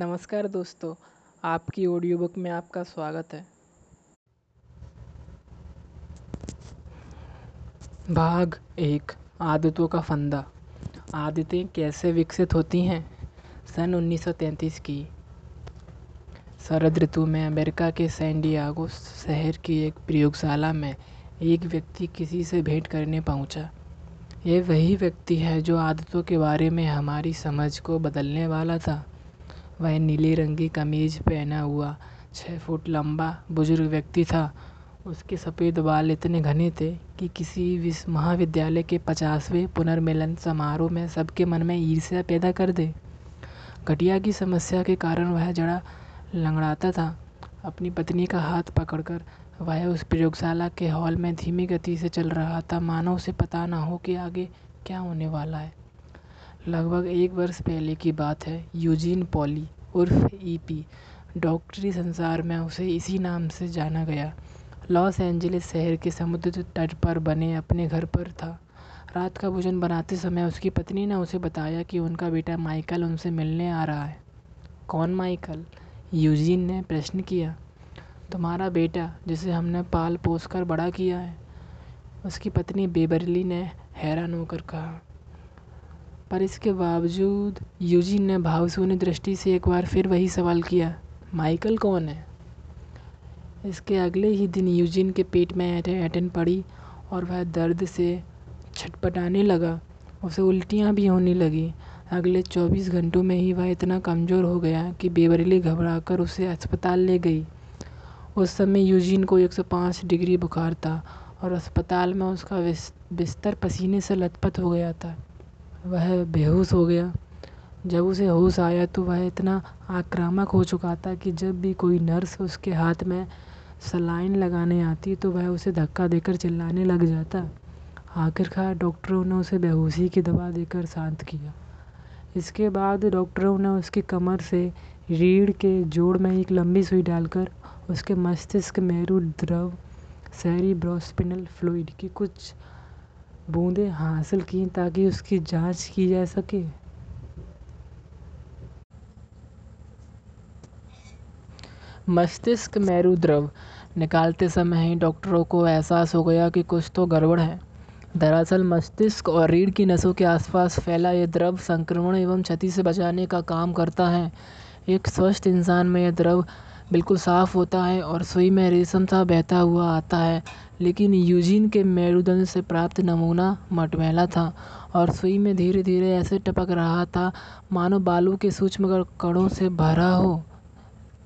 नमस्कार दोस्तों, आपकी ऑडियो बुक में आपका स्वागत है। भाग एक, आदतों का फंदा। आदतें कैसे विकसित होती हैं? सन 1933 की। शरद ऋतु में अमेरिका के सैन डियागो शहर की एक प्रयोगशाला में एक व्यक्ति किसी से भेंट करने पहुँचा। यह वही व्यक्ति है जो आदतों के बारे में हमारी समझ को बदलने वाला था। वह नीले रंग की कमीज पहना हुआ छः फुट लंबा, बुज़ुर्ग व्यक्ति था। उसके सफ़ेद बाल इतने घने थे कि किसी विश्व महाविद्यालय के पचासवें पुनर्मिलन समारोह में सबके मन में ईर्ष्या पैदा कर दे। घटिया की समस्या के कारण वह जड़ा लंगड़ाता था। अपनी पत्नी का हाथ पकड़कर वह उस प्रयोगशाला के हॉल में धीमी गति से चल रहा था। मानो उसे पता ना हो कि आगे क्या होने वाला है। लगभग एक वर्ष पहले की बात है। यूजीन पॉली उर्फ़ ईपी, डॉक्टरी संसार में उसे इसी नाम से जाना गया। लॉस एंजलिस शहर के समुद्र तट पर बने अपने घर पर था। रात का भोजन बनाते समय उसकी पत्नी ने उसे बताया कि उनका बेटा माइकल उनसे मिलने आ रहा है। कौन माइकल? यूजीन ने प्रश्न किया। तुम्हारा बेटा, जिसे हमने पाल पोस कर बड़ा किया है, उसकी पत्नी बेबरली ने हैरान होकर कहा। पर इसके बावजूद यूजीन ने भावसूनी दृष्टि से एक बार फिर वही सवाल किया, माइकल कौन है? इसके अगले ही दिन यूजीन के पेट में ऐठन पड़ी और वह दर्द से छटपटाने लगा, उसे उल्टियाँ भी होने लगी। अगले चौबीस घंटों में ही वह इतना कमज़ोर हो गया कि बेबरली घबराकर उसे अस्पताल ले गई। उस समय यूजीन को 105 डिग्री बुखार था और अस्पताल में उसका बिस्तर पसीने से लथपथ हो गया था। वह बेहोश हो गया। जब उसे होश आया तो वह इतना आक्रामक हो चुका था कि जब भी कोई नर्स उसके हाथ में सलाइन लगाने आती तो वह उसे धक्का देकर चिल्लाने लग जाता। आखिरकार डॉक्टरों ने उसे बेहोशी की दवा देकर शांत किया। इसके बाद डॉक्टरों ने उसकी कमर से रीढ़ के जोड़ में एक लंबी सुई डालकर उसके मस्तिष्क मेरु द्रव सेरिब्रोस्पिनल फ्लूइड की कुछ बूंदें हासिल की ताकि उसकी जाँच की जा सके। मस्तिष्क मेरु द्रव निकालते समय ही डॉक्टरों को एहसास हो गया कि कुछ तो गड़बड़ है। दरअसल, मस्तिष्क और रीढ़ की नसों के आसपास फैला यह द्रव संक्रमण एवं क्षति से बचाने का काम करता है। एक स्वस्थ इंसान में यह द्रव बिल्कुल साफ़ होता है और सुई में रेशम सा बहता हुआ आता है। लेकिन यूजीन के मेरुदंड से प्राप्त नमूना मटमैला था और सुई में धीरे धीरे ऐसे टपक रहा था, मानो बालू के सूक्ष्म कणों से भरा हो।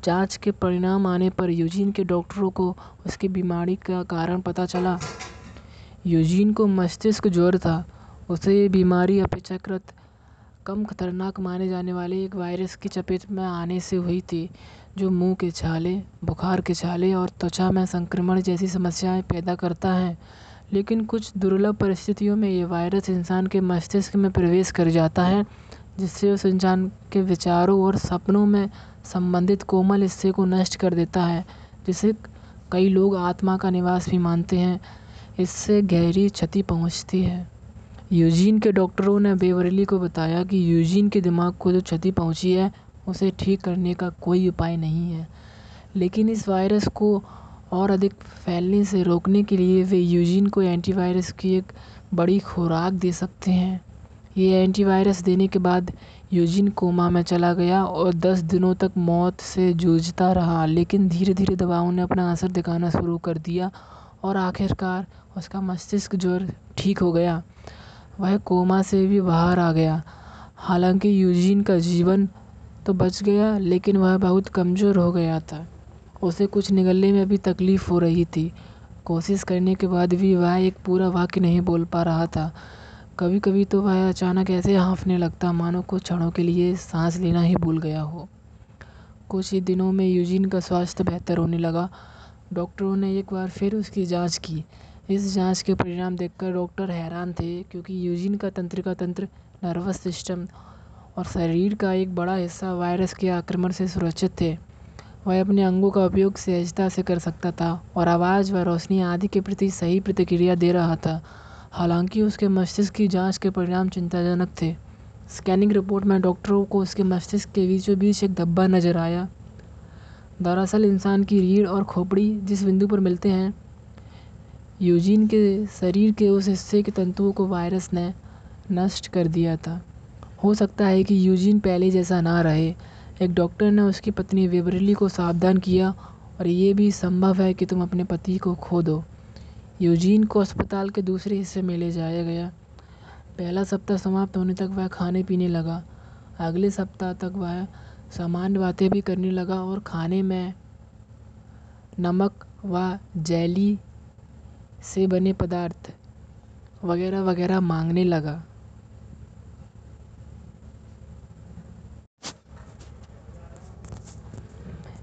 जाँच के परिणाम आने पर यूजीन के डॉक्टरों को उसकी बीमारी का कारण पता चला। यूजीन को मस्तिष्क ज्वर था। उसे ये बीमारी अपेक्षाकृत कम खतरनाक माने जाने वाले एक वायरस की चपेट में आने से हुई थी। जो मुँह के छाले बुखार के छाले और त्वचा में संक्रमण जैसी समस्याएँ पैदा करता है। लेकिन कुछ दुर्लभ परिस्थितियों में ये वायरस इंसान के मस्तिष्क में प्रवेश कर जाता है, जिससे उस इंसान के विचारों और सपनों में संबंधित कोमल हिस्से को नष्ट कर देता है, जिसे कई लोग आत्मा का निवास भी मानते हैं। इससे गहरी क्षति पहुँचती है। यूजीन के डॉक्टरों ने बेवरली को बताया कि यूजीन के दिमाग को जो क्षति पहुँची है उसे ठीक करने का कोई उपाय नहीं है। लेकिन इस वायरस को और अधिक फैलने से रोकने के लिए वे यूजीन को एंटीवायरस की एक बड़ी खुराक दे सकते हैं। ये एंटीवायरस देने के बाद यूजीन कोमा में चला गया और दस दिनों तक मौत से जूझता रहा, लेकिन धीरे धीरे दवाओं ने अपना असर दिखाना शुरू कर दिया और आखिरकार उसका मस्तिष्क ज्वर ठीक हो गया। वह कोमा से भी बाहर आ गया। हालाँकि यूजीन का जीवन तो बच गया, लेकिन वह बहुत कमज़ोर हो गया था। उसे कुछ निगलने में भी तकलीफ़ हो रही थी। कोशिश करने के बाद भी वह एक पूरा वाक्य नहीं बोल पा रहा था। कभी कभी तो वह अचानक ऐसे हाँफने लगता, मानो कुछ क्षणों के लिए सांस लेना ही भूल गया हो। कुछ ही दिनों में यूजीन का स्वास्थ्य बेहतर होने लगा। डॉक्टरों ने एक बार फिर उसकी जाँच की। इस जाँच के परिणाम देखकर डॉक्टर हैरान थे, क्योंकि यूजीन का तंत्रिका तंत्र नर्वस सिस्टम और शरीर का एक बड़ा हिस्सा वायरस के आक्रमण से सुरक्षित थे। वह अपने अंगों का उपयोग सहजता से कर सकता था और आवाज़ व रोशनी आदि के प्रति सही प्रतिक्रिया दे रहा था। हालाँकि उसके मस्तिष्क की जाँच के परिणाम चिंताजनक थे। स्कैनिंग रिपोर्ट में डॉक्टरों को उसके मस्तिष्क के बीचों बीच एक धब्बा नज़र आया। दरअसल इंसान की रीढ़ और खोपड़ी जिस बिंदु पर मिलते हैं, यूजीन के शरीर के उस हिस्से के तंतुओं को वायरस ने नष्ट कर दिया था। हो सकता है कि यूजीन पहले जैसा ना रहे। एक डॉक्टर ने उसकी पत्नी वेबरली को सावधान किया और ये भी संभव है कि तुम अपने पति को खो दो। यूजीन को अस्पताल के दूसरे हिस्से में ले जाया गया। पहला सप्ताह समाप्त होने तक वह खाने पीने लगा। अगले सप्ताह तक वह सामान्य बातें भी करने लगा और खाने में नमक व जैली से बने पदार्थ वगैरह वगैरह मांगने लगा।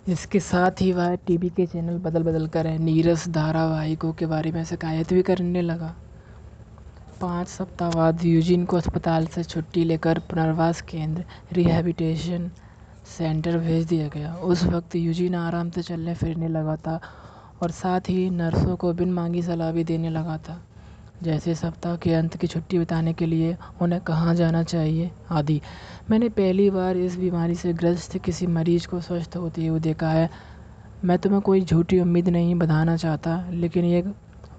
इसके साथ ही वह टीवी के चैनल बदल बदल कर नीरस धारावाहिकों के बारे में शिकायत भी करने लगा। पाँच सप्ताह बाद यूजिन को अस्पताल से छुट्टी लेकर पुनर्वास केंद्र रिहैबिटेशन सेंटर भेज दिया गया। उस वक्त यूजिन आराम से चलने फिरने लगा था और साथ ही नर्सों को बिन मांगी सलाह भी देने लगा था। जैसे सप्ताह के अंत की छुट्टी बिताने के लिए उन्हें कहाँ जाना चाहिए? आदि। मैंने पहली बार इस बीमारी से ग्रस्त किसी मरीज़ को स्वस्थ होते हुए देखा है। मैं तुम्हें कोई झूठी उम्मीद नहीं बधाना चाहता, लेकिन ये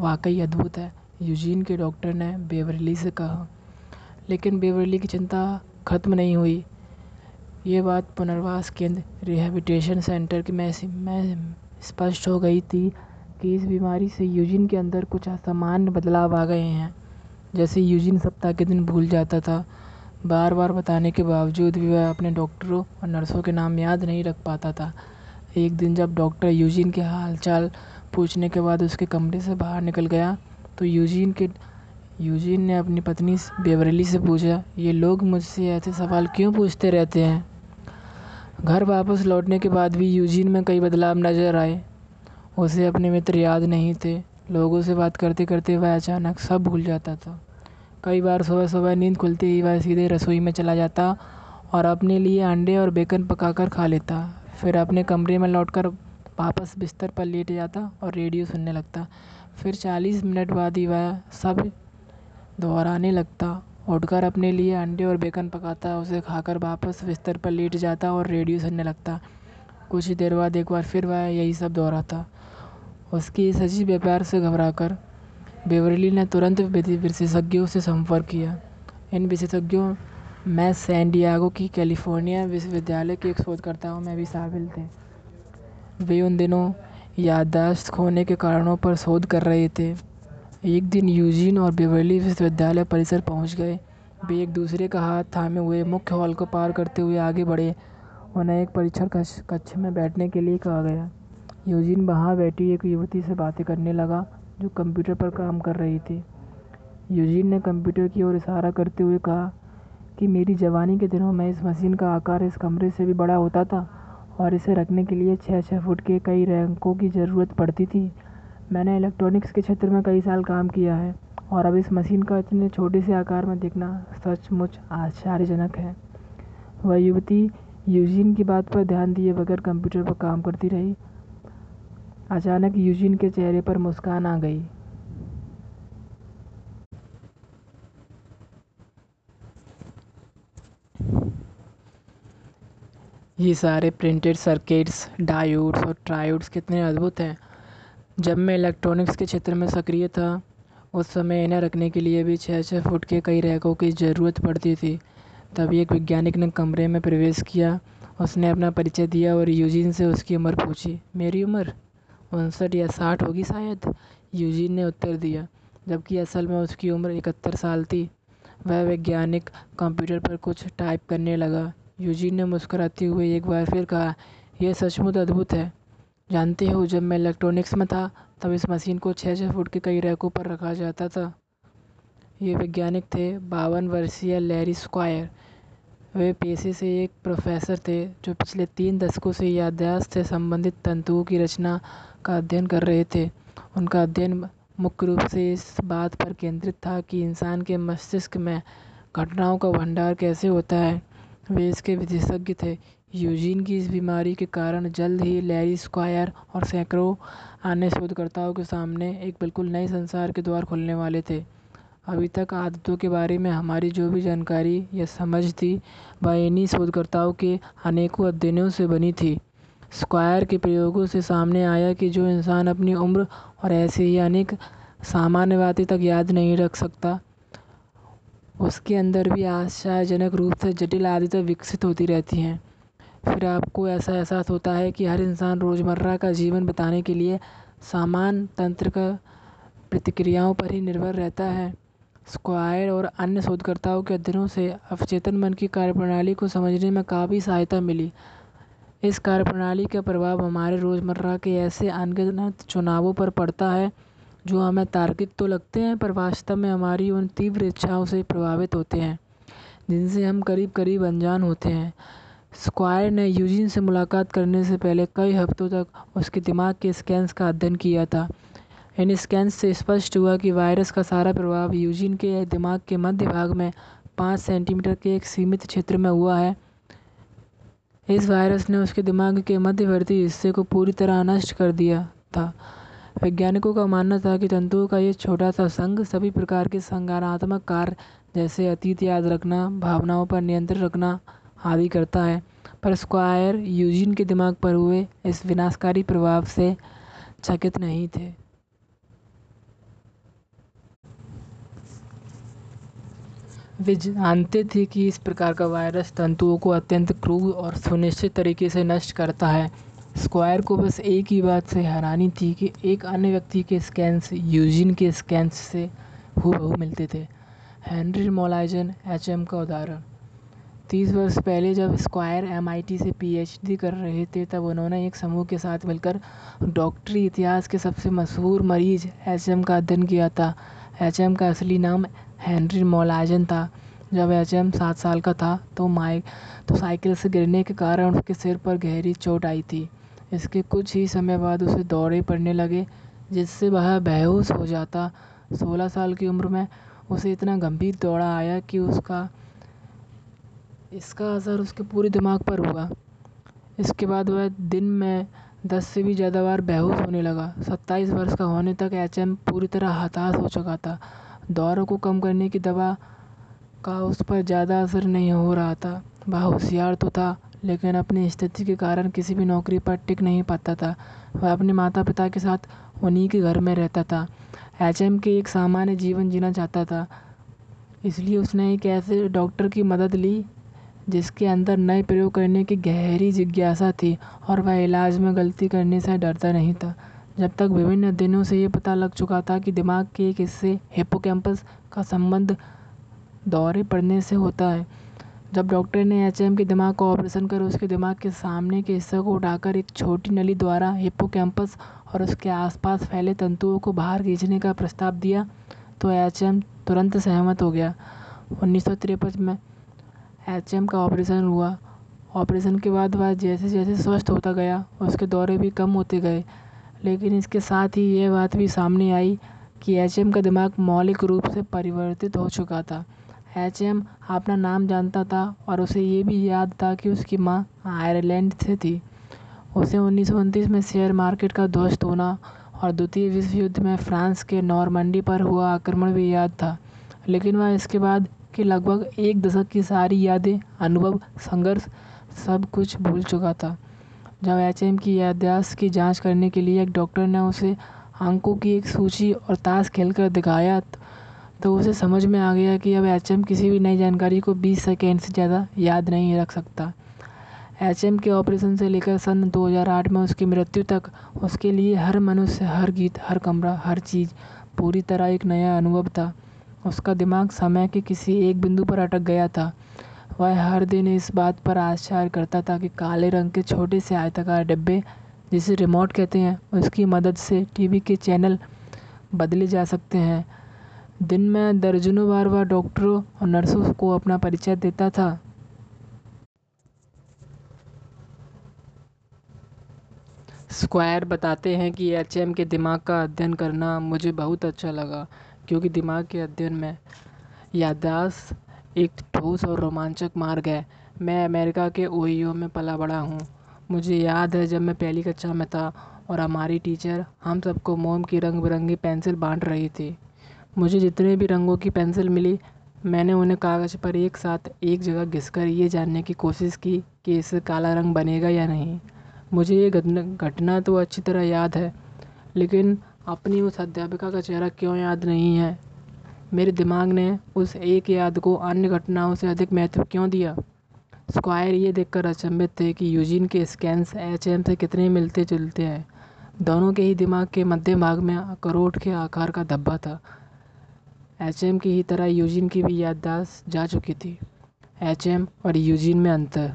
वाकई अद्भुत है। यूजीन के डॉक्टर ने बेवरली से कहा। लेकिन बेवरली की चिंता खत्म नहीं हुई। ये बात पुनर्वास केंद्र रिहेबिटेशन सेंटर की मैं मैं स्पष्ट हो गई थी। कि इस बीमारी से यूजिन के अंदर कुछ असामान्य बदलाव आ गए हैं। जैसे यूजिन सप्ताह के दिन भूल जाता था। बार बार बताने के बावजूद भी वह अपने डॉक्टरों और नर्सों के नाम याद नहीं रख पाता था। एक दिन जब डॉक्टर यूजिन के हालचाल पूछने के बाद उसके कमरे से बाहर निकल गया तो यूजिन के, यूजिन ने अपनी पत्नी बेवरली से पूछा, ये लोग मुझसे ऐसे सवाल क्यों पूछते रहते हैं? घर वापस लौटने के बाद भी यूजिन में कई बदलाव नज़र आए। उसे अपने मित्र याद नहीं थे। लोगों से बात करते करते वह अचानक सब भूल जाता था। कई बार सुबह सुबह नींद खुलते ही वह सीधे रसोई में चला जाता और अपने लिए अंडे और बेकन पकाकर खा लेता। फिर अपने कमरे में लौटकर वापस बिस्तर पर लेट जाता और रेडियो सुनने लगता। फिर चालीस मिनट बाद ही वह सब दोहराने लगता। उठकर अपने लिए अंडे और बेकन पकाता, उसे खाकर वापस बिस्तर पर लेट जाता और रेडियो सुनने लगता। कुछ ही देर बाद एक बार फिर वह यही सब दोहराता। उसके इस अजीब व्यापार से घबराकर बेवरली ने तुरंत विशेषज्ञों से संपर्क किया। इन विशेषज्ञों में सैन डियागो की कैलिफ़ोर्निया विश्वविद्यालय के एक शोधकर्ताओं में भी शामिल थे। वे उन दिनों याददाश्त खोने के कारणों पर शोध कर रहे थे। एक दिन यूजीन और बेवरली विश्वविद्यालय परिसर पहुँच गए। वे एक दूसरे का हाथ थामे हुए मुख्य हॉल को पार करते हुए आगे बढ़े। उन्हें एक परीक्षण कक्ष में बैठने के लिए कहा गया। यूजिन वहाँ बैठी एक युवती से बातें करने लगा, जो कंप्यूटर पर काम कर रही थी। यूजिन ने कंप्यूटर की ओर इशारा करते हुए कहा कि मेरी जवानी के दिनों में इस मशीन का आकार इस कमरे से भी बड़ा होता था और इसे रखने के लिए छः छः फुट के कई रैंकों की ज़रूरत पड़ती थी। मैंने इलेक्ट्रॉनिक्स के क्षेत्र में कई साल काम किया है और अब इस मशीन का इतने छोटे से आकार में देखना सचमुच आश्चर्यजनक है। वह युवती यूजिन की बात पर ध्यान दिए बगैर कंप्यूटर पर काम करती रही अचानक यूजिन के चेहरे पर मुस्कान आ गई। ये सारे प्रिंटेड सर्किट्स डायोड्स और ट्रायोड्स कितने अद्भुत हैं। जब मैं इलेक्ट्रॉनिक्स के क्षेत्र में सक्रिय था, उस समय इन्हें रखने के लिए भी छः छः फुट के कई रैकों की ज़रूरत पड़ती थी। तभी एक वैज्ञानिक ने कमरे में प्रवेश किया, उसने अपना परिचय दिया और यूजिन से उसकी उम्र पूछी, मेरी उम्र? उनसठ या साठ होगी शायद। यूजीन ने उत्तर दिया, जबकि असल में उसकी उम्र इकहत्तर साल थी। वह वैज्ञानिक कंप्यूटर पर कुछ टाइप करने लगा। यूजीन ने मुस्कुराते हुए एक बार फिर कहा, यह सचमुच अद्भुत है। जानते हो, जब मैं इलेक्ट्रॉनिक्स में था, तब इस मशीन को छः छः फुट के कई रैकों पर रखा जाता था। ये वैज्ञानिक थे बावन वर्षीय लैरी स्क्वायर। वे पेशे से एक प्रोफेसर थे, जो पिछले तीन दशकों से याददाश्त से संबंधित तंतुओं की रचना का अध्ययन कर रहे थे। उनका अध्ययन मुख्य रूप से इस बात पर केंद्रित था कि इंसान के मस्तिष्क में घटनाओं का भंडार कैसे होता है। वे इसके विशेषज्ञ थे। यूजीन की इस बीमारी के कारण जल्द ही लैरी स्क्वायर और सैकड़ों अन्य शोधकर्ताओं के सामने एक बिल्कुल नए संसार के द्वार खुलने वाले थे। अभी तक आदतों के बारे में हमारी जो भी जानकारी या समझ थी, वह इन्हीं शोधकर्ताओं के अनेकों अध्ययनों से बनी थी। स्क्वायर के प्रयोगों से सामने आया कि जो इंसान अपनी उम्र और ऐसे ही अनेक सामान्य बातें तक याद नहीं रख सकता, उसके अंदर भी आश्चर्यजनक रूप से जटिल आदतें विकसित होती रहती हैं। फिर आपको ऐसा एहसास होता है कि हर इंसान रोज़मर्रा का जीवन बिताने के लिए सामान तंत्र का प्रतिक्रियाओं पर ही निर्भर रहता है। स्क्वायर और अन्य शोधकर्ताओं के अध्ययनों से अवचेतन मन की कार्यप्रणाली को समझने में काफ़ी सहायता मिली। इस कार्यप्रणाली का प्रभाव हमारे रोज़मर्रा के ऐसे अनगिनत चुनावों पर पड़ता है, जो हमें तार्किक तो लगते हैं, पर वास्तव में हमारी उन तीव्र इच्छाओं से प्रभावित होते हैं, जिनसे हम करीब करीब अनजान होते हैं। स्क्वायर ने यूजिन से मुलाकात करने से पहले कई हफ्तों तक उसके दिमाग के स्कैन्स का अध्ययन किया था। इन स्कैन्स से स्पष्ट हुआ कि वायरस का सारा प्रभाव यूजिन के दिमाग के मध्य भाग में पाँच सेंटीमीटर के एक सीमित क्षेत्र में हुआ है। इस वायरस ने उसके दिमाग के मध्यवर्ती हिस्से को पूरी तरह नष्ट कर दिया था। वैज्ञानिकों का मानना था कि तंतुओं का ये छोटा सा संघ सभी प्रकार के संज्ञानात्मक कार्य जैसे अतीत याद रखना, भावनाओं पर नियंत्रण रखना आदि करता है, पर स्क्वायर यूजिन के दिमाग पर हुए इस विनाशकारी प्रभाव से चकित नहीं थे। वे जानते थे कि इस प्रकार का वायरस तंतुओं को अत्यंत क्रूर और सुनिश्चित तरीके से नष्ट करता है। स्क्वायर को बस एक ही बात से हैरानी थी कि एक अन्य व्यक्ति के स्कैन्स यूजिन के स्कैन्स से हूबहू मिलते थे। हेनरी मोलाइजन एच एम का उदाहरण। तीस वर्ष पहले जब स्क्वायर एमआईटी से पीएचडी कर रहे थे, तब उन्होंने एक समूह के साथ मिलकर डॉक्टरी इतिहास के सबसे मशहूर मरीज़ एचएम का अध्ययन किया था। एचएम का असली नाम हेनरी मोलाइजन था। जब एच एम सात साल का था तो माइक तो साइकिल से गिरने के कारण उसके सिर पर गहरी चोट आई थी। इसके कुछ ही समय बाद उसे दौरे पड़ने लगे, जिससे वह बेहोश हो जाता। सोलह साल की उम्र में उसे इतना गंभीर दौरा आया कि उसका, इसका असर उसके पूरे दिमाग पर हुआ। इसके बाद वह दिन में दस से भी ज़्यादा बार बेहोश होने लगा। सत्ताईस वर्ष का होने तक एच एम पूरी तरह हताश हो चुका था। दौरों को कम करने की दवा का उस पर ज़्यादा असर नहीं हो रहा था। वह होशियार तो था, लेकिन अपनी स्थिति के कारण किसी भी नौकरी पर टिक नहीं पाता था। वह अपने माता पिता के साथ उन्हीं के घर में रहता था। एच एम के एक सामान्य जीवन जीना चाहता था। इसलिए उसने एक ऐसे डॉक्टर की मदद ली, जिसके अंदर नए प्रयोग करने की गहरी जिज्ञासा थी और वह इलाज में गलती करने से डरता नहीं था। जब तक विभिन्न अध्ययनों से ये पता लग चुका था कि दिमाग के एक हिस्से हिप्पोकैम्पस का संबंध दौरे पड़ने से होता है। जब डॉक्टर ने एचएम के दिमाग का ऑपरेशन कर उसके दिमाग के सामने के हिस्से को उठाकर एक छोटी नली द्वारा हिप्पोकैम्पस और उसके आसपास फैले तंतुओं को बाहर खींचने का प्रस्ताव दिया तो एचएम तुरंत सहमत हो गया। उन्नीस सौ तिरपन में एचएम का ऑपरेशन हुआ। ऑपरेशन के बाद वह जैसे जैसे स्वस्थ होता गया, उसके दौरे भी कम होते गए। लेकिन इसके साथ ही यह बात भी सामने आई कि एच एम का दिमाग मौलिक रूप से परिवर्तित हो चुका था। एच एम अपना नाम जानता था और उसे ये भी याद था कि उसकी माँ आयरलैंड से थी। उसे उन्नीस सौ उनतीस में शेयर मार्केट का ध्वस्त होना और द्वितीय विश्व युद्ध में फ्रांस के नॉर्मंडी पर हुआ आक्रमण भी याद था। लेकिन वह इसके बाद के लगभग एक दशक की सारी यादें, अनुभव, संघर्ष, सब कुछ भूल चुका था। जब एच एम की याददाश्त की जाँच करने के लिए एक डॉक्टर ने उसे अंकों की एक सूची और ताश खेलकर दिखाया तो उसे समझ में आ गया कि अब एचएम किसी भी नई जानकारी को बीस सेकेंड से ज़्यादा याद नहीं रख सकता। एचएम के ऑपरेशन से लेकर सन 2008 में उसकी मृत्यु तक उसके लिए हर मनुष्य, हर गीत, हर कमरा, हर चीज़, पूरी तरह एक नया अनुभव था। उसका दिमाग समय के किसी एक बिंदु पर अटक गया था। वह हर दिन इस बात पर आश्चर्य करता था कि काले रंग के छोटे से आयताकार डिब्बे, जिसे रिमोट कहते हैं, उसकी मदद से टीवी के चैनल बदले जा सकते हैं। दिन में दर्जनों बार वह डॉक्टरों और नर्सों को अपना परिचय देता था। स्क्वायर बताते हैं कि एचएम के दिमाग का अध्ययन करना मुझे बहुत अच्छा लगा, क्योंकि दिमाग के अध्ययन में याददाश्त एक ठोस और रोमांचक मार्ग है। मैं अमेरिका के ओहियो में पला बड़ा हूँ। मुझे याद है जब मैं पहली कक्षा में था और हमारी टीचर हम सबको मोम की रंग बिरंगी पेंसिल बांट रही थी। मुझे जितने भी रंगों की पेंसिल मिली, मैंने उन्हें कागज़ पर एक साथ एक जगह घिस कर ये जानने की कोशिश की कि इससे काला रंग बनेगा या नहीं। मुझे ये घटना तो अच्छी तरह याद है, लेकिन अपनी उस अध्यापिका का चेहरा क्यों याद नहीं है? मेरे दिमाग ने उस एक याद को अन्य घटनाओं से अधिक महत्व क्यों दिया? स्क्वायर ये देखकर अचंभित थे कि यूजीन के स्कैन्स एच एम से कितने मिलते जुलते हैं। दोनों के ही दिमाग के मध्य भाग में अखरोट के आकार का धब्बा था। एच एम की ही तरह यूजीन की भी याददाश्त जा चुकी थी। एच एम और यूजीन में अंतर।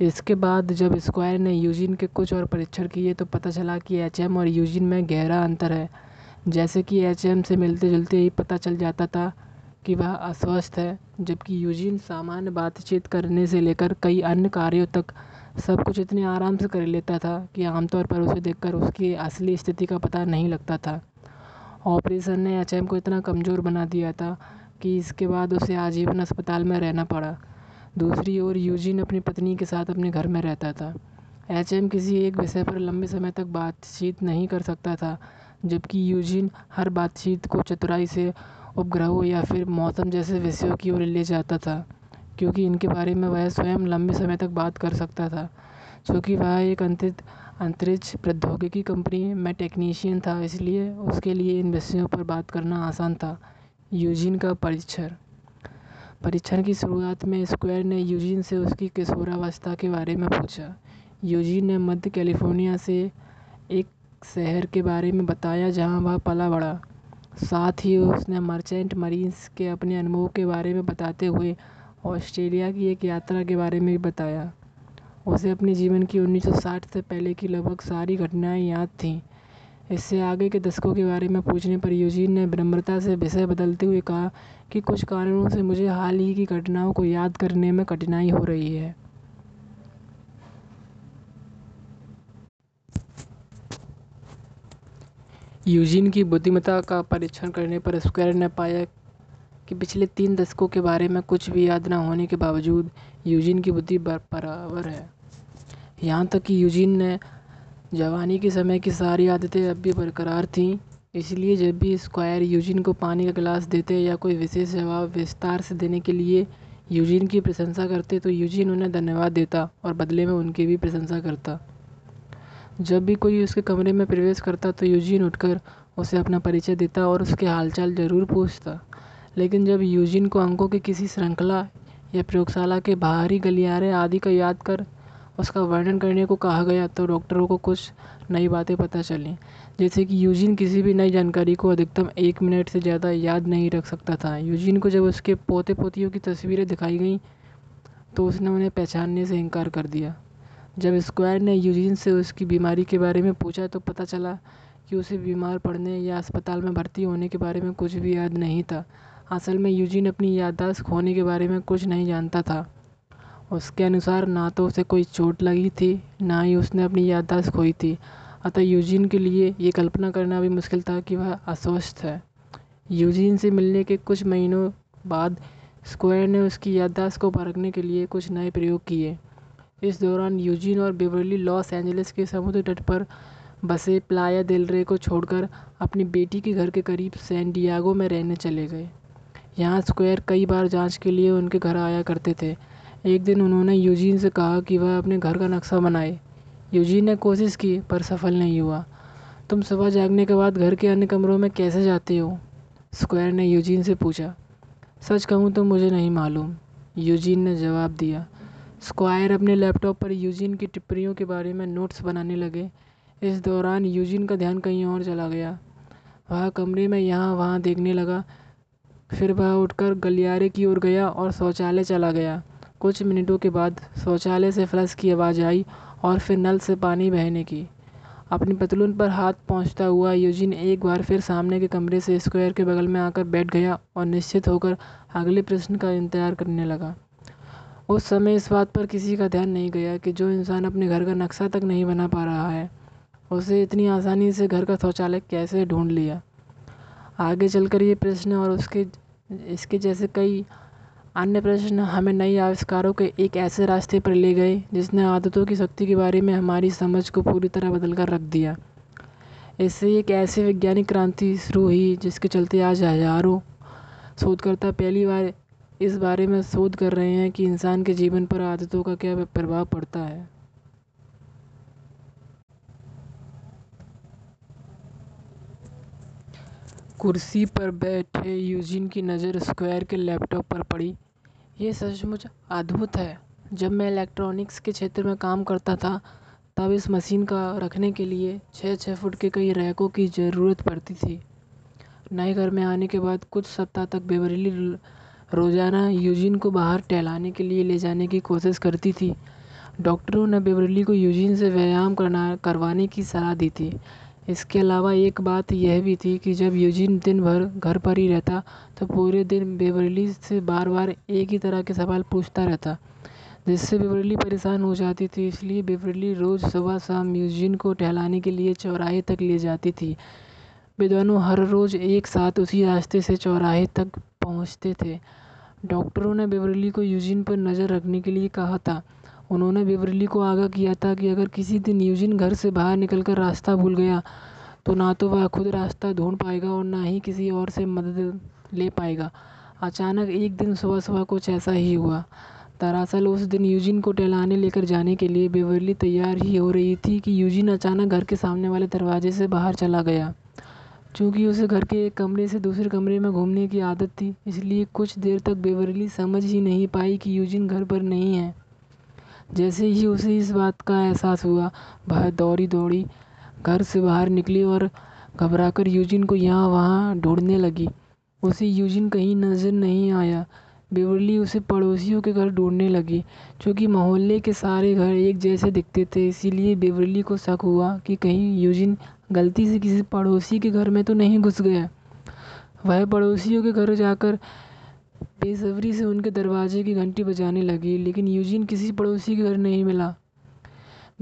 इसके बाद जब स्क्वायर ने यूजीन के कुछ और परीक्षण किए तो पता चला कि एच एम और यूजीन में गहरा अंतर है। जैसे कि एच एम से मिलते जुलते ही पता चल जाता था कि वह अस्वस्थ है, जबकि यूजीन सामान्य बातचीत करने से लेकर कई अन्य कार्यों तक सब कुछ इतने आराम से कर लेता था कि आमतौर पर उसे देखकर उसकी असली स्थिति का पता नहीं लगता था। ऑपरेशन ने एचएम को इतना कमज़ोर बना दिया था कि इसके बाद उसे आजीवन अस्पताल में रहना पड़ा। दूसरी ओर यूजीन अपनी पत्नी के साथ अपने घर में रहता था। एचएम किसी एक विषय पर लंबे समय तक बातचीत नहीं कर सकता था जबकि यूजीन हर बातचीत को चतुराई से उपग्रहों या फिर मौसम जैसे विषयों की ओर ले जाता था, क्योंकि इनके बारे में वह स्वयं लंबे समय तक बात कर सकता था। चूँकि वह एक अंतरित, अंतरिक्ष प्रौद्योगिकी कंपनी में टेक्नीशियन था, इसलिए उसके लिए इन विषयों पर बात करना आसान था। यूजीन का परीक्षण। परीक्षण की शुरुआत में स्क्वायर ने यूजीन से उसकी किशोरावस्था के बारे में पूछा। यूजीन ने मध्य कैलिफ़ोर्निया से एक शहर के बारे में बताया जहाँ वह पला बड़ा साथ ही उसने मर्चेंट मरीन्स के अपने अनुभव के बारे में बताते हुए ऑस्ट्रेलिया की एक यात्रा के बारे में भी बताया। उसे अपने जीवन की 1960 से पहले की लगभग सारी घटनाएँ याद थीं। इससे आगे के दशकों के बारे में पूछने पर यूजीन ने विनम्रता से विषय बदलते हुए कहा कि कुछ कारणों से मुझे हाल ही की घटनाओं को याद करने में कठिनाई हो रही है। यूजीन की बुद्धिमत्ता का परीक्षण करने पर स्क्वायर ने पाया कि पिछले तीन दशकों के बारे में कुछ भी याद न होने के बावजूद यूजीन की बुद्धि बराबर है। यहाँ तक कि यूजीन ने जवानी के समय की सारी आदतें अब भी बरकरार थीं, इसलिए जब भी स्क्वायर यूजीन को पानी का गिलास देते या कोई विशेष जवाब विस्तार से देने के लिए यूजीन की प्रशंसा करते तो यूजीन उन्हें धन्यवाद देता और बदले में उनकी भी प्रशंसा करता। जब भी कोई उसके कमरे में प्रवेश करता तो यूजीन उठकर उसे अपना परिचय देता और उसके हालचाल ज़रूर पूछता। लेकिन जब यूजीन को अंकों की किसी श्रृंखला या प्रयोगशाला के बाहरी गलियारे आदि का याद कर उसका वर्णन करने को कहा गया तो डॉक्टरों को कुछ नई बातें पता चलीं। जैसे कि यूजीन किसी भी नई जानकारी को अधिकतम एक मिनट से ज़्यादा याद नहीं रख सकता था। यूजीन को जब उसके पोते पोतियों की तस्वीरें दिखाई गईं तो उसने उन्हें पहचानने से इनकार कर दिया। जब स्क्वायर ने यूजीन से उसकी बीमारी के बारे में पूछा तो पता चला कि उसे बीमार पड़ने या अस्पताल में भर्ती होने के बारे में कुछ भी याद नहीं था। असल में यूजीन अपनी याददाश्त खोने के बारे में कुछ नहीं जानता था। उसके अनुसार ना तो उसे कोई चोट लगी थी, ना ही उसने अपनी याददाश्त खोई थी। अतः यूजीन के लिए ये कल्पना करना भी मुश्किल था कि वह अस्वस्थ है। यूजीन से मिलने के कुछ महीनों बाद स्क्वायर ने उसकी याददाश्त को परखने के लिए कुछ नए प्रयोग किए। इस दौरान यूजीन और बेवर्ली लॉस एंजलिस के समुद्र तट पर बसे प्लाया दिल रे को छोड़कर अपनी बेटी के घर के करीब सैन डियागो में रहने चले गए। यहाँ स्क्वायर कई बार जाँच के लिए उनके घर आया करते थे। एक दिन उन्होंने यूजीन से कहा कि वह अपने घर का नक्शा बनाए। यूजीन ने कोशिश की, पर सफल नहीं हुआ। तुम सुबह जागने के बाद घर के अन्य कमरों में कैसे जाते हो? स्क्वायर ने यूजीन से पूछा। सच कहूँ तो मुझे नहीं मालूम, यूजीन ने जवाब दिया। स्क्वायर अपने लैपटॉप पर यूजीन की टिप्पणियों के बारे में नोट्स बनाने लगे। इस दौरान यूजीन का ध्यान कहीं और चला गया। वह कमरे में यहाँ वहाँ देखने लगा। फिर वह उठकर गलियारे की ओर गया और शौचालय चला गया। कुछ मिनटों के बाद शौचालय से फ्लश की आवाज़ आई और फिर नल से पानी बहने की। अपनी पतलून पर हाथ पहुँचता हुआ यूजिन एक बार फिर सामने के कमरे से स्क्वायर के बगल में आकर बैठ गया और निश्चित होकर अगले प्रश्न का इंतज़ार करने लगा। उस समय इस बात पर किसी का ध्यान नहीं गया कि जो इंसान अपने घर का नक्शा तक नहीं बना पा रहा है, उसे इतनी आसानी से घर का शौचालय कैसे ढूंढ लिया? आगे चलकर ये प्रश्न और उसके, इसके जैसे कई अन्य प्रश्न हमें नई आविष्कारों के एक ऐसे रास्ते पर ले गए, जिसने आदतों की शक्ति के बारे में हमारी समझ को पूरी तरह बदल कर रख दिया। इससे एक ऐसी वैज्ञानिक क्रांति शुरू हुई, जिसके चलते आज हज़ारों शोधकर्ता पहली बार इस बारे में शोध कर रहे हैं कि इंसान के जीवन पर आदतों का क्या प्रभाव पड़ता है। कुर्सी पर बैठे यूजिन की नज़र स्क्वायर के लैपटॉप पर पड़ी। ये सचमुच अद्भुत है। जब मैं इलेक्ट्रॉनिक्स के क्षेत्र में काम करता था, तब इस मशीन का रखने के लिए छः छः फुट के कई रैकों की ज़रूरत पड़ती थी। नए घर में आने के बाद कुछ सप्ताह तक बेवरली रोज़ाना यूजिन को बाहर टहलाने के लिए ले जाने की कोशिश करती थी। डॉक्टरों ने बेवरली को यूजिन से व्यायाम करना, करवाने की सलाह दी थी। इसके अलावा एक बात यह भी थी कि जब यूजिन दिन भर घर पर ही रहता तो पूरे दिन बेवरली से बार बार एक ही तरह के सवाल पूछता रहता, जिससे बेवरली परेशान हो जाती थी। इसलिए बेवरली रोज़ सुबह शाम यूजिन को टहलाने के लिए चौराहे तक ले जाती थी। वे दोनों हर रोज़ एक साथ उसी रास्ते से चौराहे तक पहुँचते थे। डॉक्टरों ने बेवरली को यूजिन पर नज़र रखने के लिए कहा था। उन्होंने बेवरली को आगाह किया था कि अगर किसी दिन यूजिन घर से बाहर निकलकर रास्ता भूल गया तो ना तो वह खुद रास्ता ढूंढ पाएगा और ना ही किसी और से मदद ले पाएगा। अचानक एक दिन सुबह सुबह कुछ ऐसा ही हुआ। दरअसल उस दिन यूजिन को टहलाने लेकर जाने के लिए बेवरली तैयार ही हो रही थी कि यूजिन अचानक घर के सामने वाले दरवाजे से बाहर चला गया। चूँकि उसे घर के एक कमरे से दूसरे कमरे में घूमने की आदत थी, इसलिए कुछ देर तक बेवरली समझ ही नहीं पाई कि यूजिन घर पर नहीं है। जैसे ही उसे इस बात का एहसास हुआ, वह दौड़ी दौड़ी घर से बाहर निकली और घबराकर यूजिन को यहाँ वहाँ ढूँढने लगी। उसे यूजिन कहीं नज़र नहीं आया। बेवरली उसे पड़ोसियों के घर ढूँढने लगी क्योंकि मोहल्ले के सारे घर एक जैसे दिखते थे, इसीलिए बेवरली को शक हुआ कि कहीं यूजिन गलती से किसी पड़ोसी के घर में तो नहीं घुस गया। वह पड़ोसियों के घर जाकर बेसब्री से उनके दरवाजे की घंटी बजाने लगी, लेकिन यूजिन किसी पड़ोसी के घर नहीं मिला।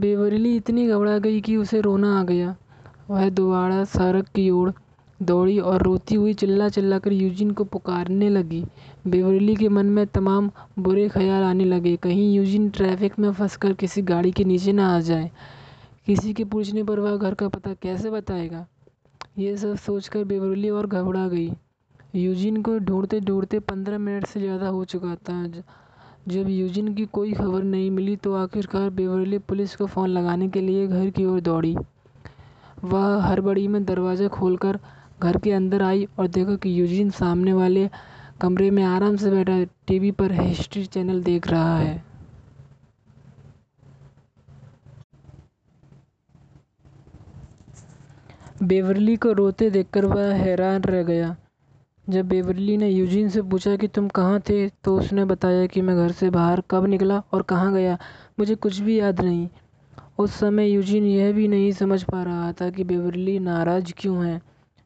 बेवरली इतनी घबरा गई कि उसे रोना आ गया। वह दोबारा सड़क की ओर दौड़ी और रोती हुई चिल्ला चिल्ला कर यूजिन को पुकारने लगी। बेवरली के मन में तमाम बुरे ख्याल आने लगे। कहीं यूजिन ट्रैफ़िक में फंस कर किसी गाड़ी के नीचे ना आ जाए। किसी के पूछने पर वह घर का पता कैसे बताएगा? ये सब सोचकर बेवरली और घबरा गई। यूजिन को ढूंढते ढूंढते पंद्रह मिनट से ज़्यादा हो चुका था। जब यूजिन की कोई खबर नहीं मिली तो आखिरकार बेवरली पुलिस को फ़ोन लगाने के लिए घर की ओर दौड़ी। वह हड़बड़ी में दरवाज़ा खोलकर घर के अंदर आई और देखा कि यूजिन सामने वाले कमरे में आराम से बैठा टीवी पर हिस्ट्री चैनल देख रहा है। बेवरली को रोते देखकर वह हैरान रह गया। जब बेवरली ने यूजिन से पूछा कि तुम कहाँ थे तो उसने बताया कि मैं घर से बाहर कब निकला और कहाँ गया, मुझे कुछ भी याद नहीं। उस समय यूजिन यह भी नहीं समझ पा रहा था कि बेवरली नाराज़ क्यों है।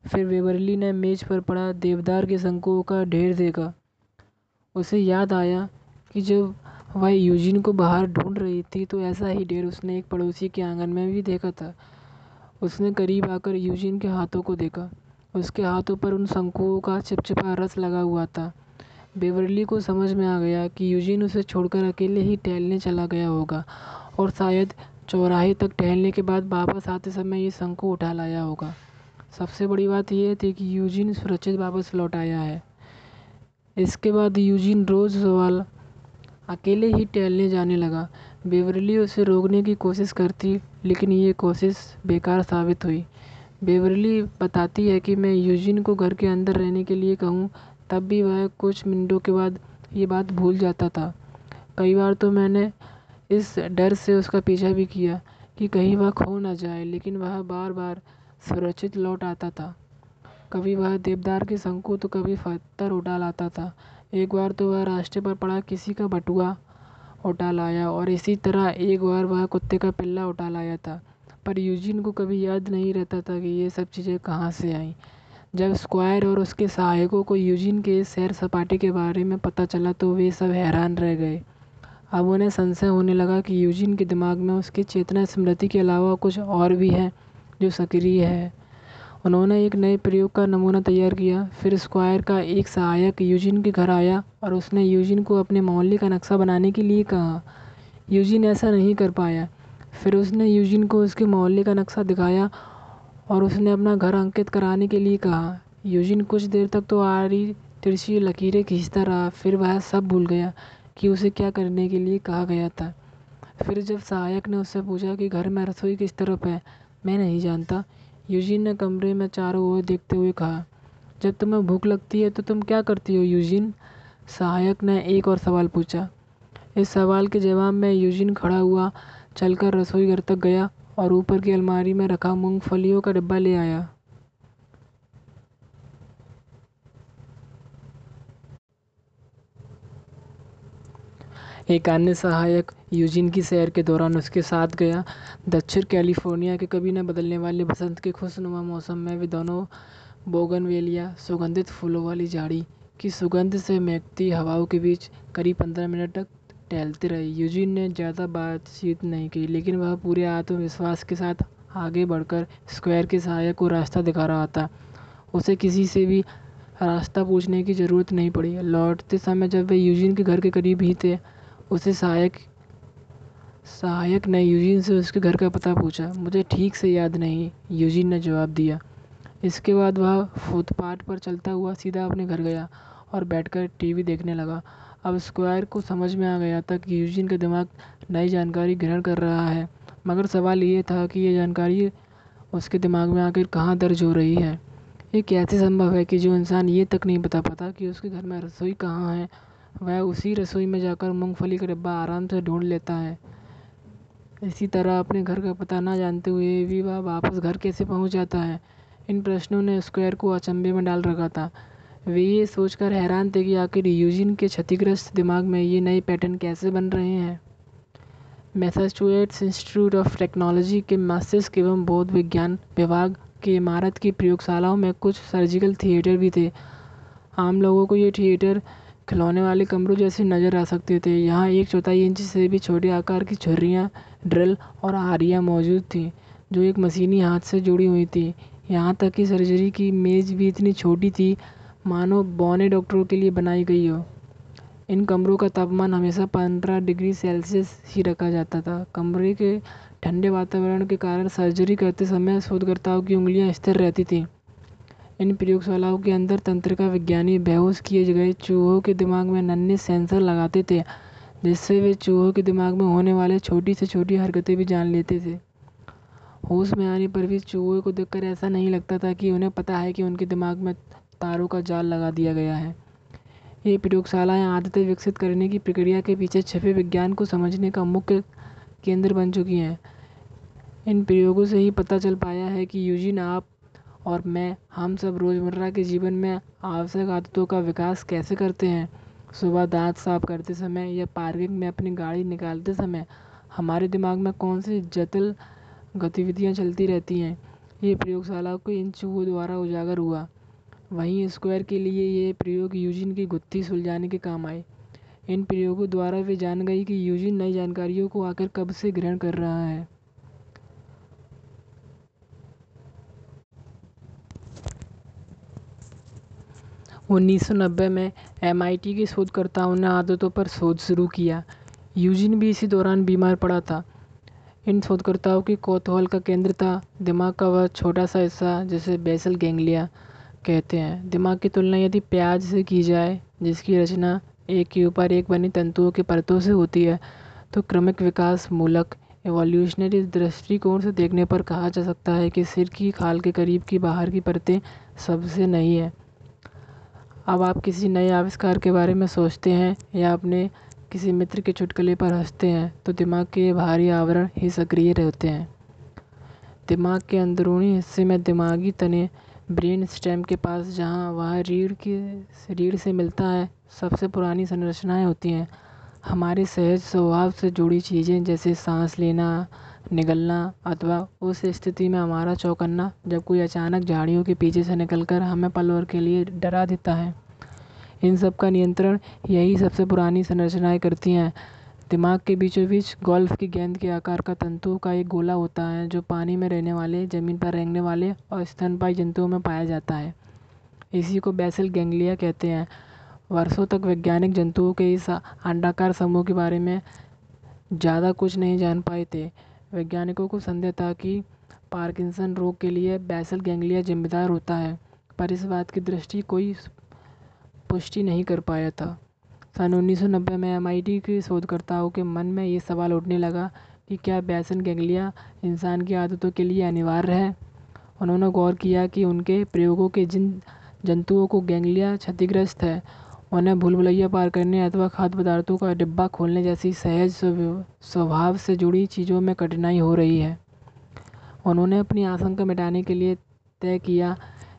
फिर बेवरली ने मेज़ पर पड़ा देवदार के शंकुओं का ढेर देखा। उसे याद आया कि जब वह यूजिन को बाहर ढूंढ रही थी तो ऐसा ही ढेर उसने एक पड़ोसी के आँगन में भी देखा था। उसने करीब आकर यूजिन के हाथों को देखा। उसके हाथों पर उन शंकुओं का चिपचिपा रस लगा हुआ था। बेवरली को समझ में आ गया कि यूजिन उसे छोड़कर अकेले ही टहलने चला गया होगा और शायद चौराहे तक टहलने के बाद वापस आते समय ये शंकु उठा लाया होगा। सबसे बड़ी बात यह थी कि यूजिन सुरक्षित वापस लौट आया है। इसके बाद यूजिन रोज़ सवाल अकेले ही टहलने जाने लगा। बेवरली उसे रोकने की कोशिश करती लेकिन ये कोशिश बेकार साबित हुई। बेवरली बताती है कि मैं यूजिन को घर के अंदर रहने के लिए कहूँ, तब भी वह कुछ मिनटों के बाद ये बात भूल जाता था। कई बार तो मैंने इस डर से उसका पीछा भी किया कि कहीं वह खो ना जाए, लेकिन वह बार बार सुरक्षित लौट आता था। कभी वह देवदार के शंकु तो कभी पत्थर उठा लाता था। एक बार तो वह रास्ते पर पड़ा किसी का बटुआ उठा लाया और इसी तरह एक बार वह कुत्ते का पिल्ला उठा लाया था। पर यूजिन को कभी याद नहीं रहता था कि ये सब चीज़ें कहाँ से आईं। जब स्क्वायर और उसके सहायकों को यूजिन के सैर सपाटे के बारे में पता चला तो वे सब हैरान रह गए। अब उन्हें संशय होने लगा कि यूजिन के दिमाग में उसकी चेतना स्मृति के अलावा कुछ और भी है जो सक्रिय है। उन्होंने एक नए प्रयोग का नमूना तैयार किया। फिर स्क्वायर का एक सहायक यूजिन के घर आया और उसने यूजिन को अपने मोहल्ले का नक्शा बनाने के लिए कहा। यूजिन ऐसा नहीं कर पाया। फिर उसने यूजिन को उसके मोहल्ले का नक्शा दिखाया और उसने अपना घर अंकित कराने के लिए कहा। यूजिन कुछ देर तक तो आड़ी तिरछी लकीरें खींचता रहा। फिर वह सब भूल गया कि उसे क्या करने के लिए कहा गया था। फिर जब सहायक ने उससे पूछा कि घर में रसोई किस तरफ़ है, मैं नहीं जानता। यूजिन ने कमरे में चारों ओर देखते हुए कहा, जब तुम्हें भूख लगती है तो तुम क्या करती हो, यूजिन? सहायक ने एक और सवाल पूछा। इस सवाल के जवाब में यूजिन खड़ा हुआ, चलकर रसोई घर तक गया और ऊपर की अलमारी में रखा मूंगफलियों का डिब्बा ले आया। एक अन्य सहायक यूजिन की सैर के दौरान उसके साथ गया। दक्षिण कैलिफ़ोर्निया के कभी न बदलने वाले बसंत के खुशनुमा मौसम में वे दोनों बोगनवेलिया सुगंधित फूलों वाली झाड़ी की सुगंध से महकती हवाओं के बीच करीब पंद्रह मिनट तक टहलते रहे। यूजिन ने ज़्यादा बातचीत नहीं की, लेकिन वह पूरे आत्मविश्वास के साथ आगे बढ़कर स्क्वायर के सहायक को रास्ता दिखा रहा था। उसे किसी से भी रास्ता पूछने की ज़रूरत नहीं पड़ी। लौटते समय जब वे यूजिन के घर के करीब ही थे उसे सहायक सहायक ने यूजिन से उसके घर का पता पूछा। मुझे ठीक से याद नहीं, यूजिन ने जवाब दिया। इसके बाद वह फुटपाथ पर चलता हुआ सीधा अपने घर गया और बैठकर टीवी देखने लगा। अब स्क्वायर को समझ में आ गया था कि यूजिन का दिमाग नई जानकारी ग्रहण कर रहा है, मगर सवाल ये था कि ये जानकारी उसके दिमाग में आकर कहाँ दर्ज हो रही है। ये कैसे संभव है कि जो इंसान ये तक नहीं बता पाता कि उसके घर में रसोई कहाँ है वह उसी रसोई में जाकर मूंगफली का डिब्बा आराम से ढूंढ लेता है। इसी तरह अपने घर का पता ना जानते हुए भी वह वापस घर कैसे पहुँच जाता है। इन प्रश्नों ने स्क्वायर को अचंभे में डाल रखा था। वे ये सोचकर हैरान थे कि आखिर यूजिन के क्षतिग्रस्त दिमाग में ये नए पैटर्न कैसे बन रहे हैं। मैसाचुएट्स इंस्टीट्यूट ऑफ़ टेक्नोलॉजी के मस्तिष्क एवं बौद्ध विज्ञान विभाग की इमारत की प्रयोगशालाओं में कुछ सर्जिकल थिएटर भी थे। आम लोगों को ये थिएटर खिलौने वाले कमरों जैसे नज़र आ सकते थे। यहाँ एक चौथाई इंच से भी छोटे आकार की छुरियाँ ड्रिल और आरियाँ मौजूद थीं, जो एक मशीनी हाथ से जुड़ी हुई थी। यहाँ तक कि सर्जरी की मेज़ भी इतनी छोटी थी, मानो बौने डॉक्टरों के लिए बनाई गई हो। इन कमरों का तापमान हमेशा पंद्रह डिग्री सेल्सियस ही रखा जाता था। कमरे के ठंडे वातावरण के कारण सर्जरी करते समय शोधकर्ताओं की उंगलियाँ स्थिर रहती थीं। इन प्रयोगशालाओं के अंदर तंत्रिका विज्ञानी बेहोश किए गए चूहों के दिमाग में नन्हे सेंसर लगाते थे, जिससे वे चूहों के दिमाग में होने वाले छोटी से छोटी हरकतें भी जान लेते थे। होश में आने पर भी चूहों को देखकर ऐसा नहीं लगता था कि उन्हें पता है कि उनके दिमाग में तारों का जाल लगा दिया गया है। ये प्रयोगशालाएँ आदतें विकसित करने की प्रक्रिया के पीछे छिपे विज्ञान को समझने का मुख्य केंद्र बन चुकी हैं। इन प्रयोगों से ही पता चल पाया है कि यूजिन आप और मैं, हम सब रोज़मर्रा के जीवन में आवश्यक आदतों का विकास कैसे करते हैं? सुबह दांत साफ़ करते समय या पार्किंग में अपनी गाड़ी निकालते समय हमारे दिमाग में कौन सी जटिल गतिविधियाँ चलती रहती हैं? ये प्रयोगशाला को इन चूहों द्वारा उजागर हुआ। वहीं स्क्वायर के लिए ये प्रयोग यूजिन की गुत्थी सुलझाने के काम आए। इन प्रयोगों द्वारा वे जान गई कि यूजिन नई जानकारियों को आखिर कब से ग्रहण कर रहा है। 1990 में एमआईटी के शोधकर्ताओं ने आदतों पर शोध शुरू किया। यूजिन भी इसी दौरान बीमार पड़ा था। इन शोधकर्ताओं की कौतूहल का केंद्र था। दिमाग का वह छोटा सा हिस्सा जिसे बेसल गैंग्लिया कहते हैं। दिमाग की तुलना यदि प्याज से की जाए, जिसकी रचना एक के ऊपर एक बनी तंतुओं के परतों से होती है तो क्रमिक विकास मूलक एवोल्यूशनरी दृष्टिकोण से देखने पर कहा जा सकता है कि सिर की खाल के करीब की बाहर की परतें सबसे नहीं है। अब आप किसी नए आविष्कार के बारे में सोचते हैं या अपने किसी मित्र के चुटकुले पर हँसते हैं तो दिमाग के बाहरी आवरण ही सक्रिय रहते हैं। दिमाग के अंदरूनी हिस्से में दिमागी तने ब्रेन स्टेम के पास जहाँ वह रीढ़ की रीढ़ से मिलता है, सबसे पुरानी संरचनाएँ होती हैं। हमारे सहज स्वभाव से जुड़ी चीज़ें जैसे सांस लेना निगलना अथवा उस स्थिति में हमारा चौकन्ना जब कोई अचानक झाड़ियों के पीछे से निकलकर हमें पल भर के लिए डरा देता है। इन सब का नियंत्रण यही सबसे पुरानी संरचनाएँ करती हैं। दिमाग के बीचों बीच गोल्फ की गेंद के आकार का तंतु का एक गोला होता है, जो पानी में रहने वाले, ज़मीन पर रेंगने वाले और स्तनपायी जंतुओं में पाया जाता है। इसी को बेसल गैंग्लिया कहते हैं। वर्षों तक वैज्ञानिक जंतुओं के इस अंडाकार समूह के बारे में ज़्यादा कुछ नहीं जान पाए थे। वैज्ञानिकों को संदेह था कि पार्किंसन रोग के लिए बेसल गैंग्लिया जिम्मेदार होता है, पर इस बात की दृष्टि कोई पुष्टि नहीं कर पाया था। सन 1990 में एमआईटी के शोधकर्ताओं के मन में ये सवाल उठने लगा कि क्या बेसल गैंग्लिया इंसान की आदतों के लिए अनिवार्य है? उन्होंने गौर किया कि उनके प्रयोगों के जिन जंतुओं को गैंग्लिया क्षतिग्रस्त है उन्हें भूल भुलैया पार करने अथवा खाद्य पदार्थों का डिब्बा खोलने जैसी सहज स्वभाव से जुड़ी चीज़ों में कठिनाई हो रही है। उन्होंने अपनी आशंका मिटाने के लिए तय किया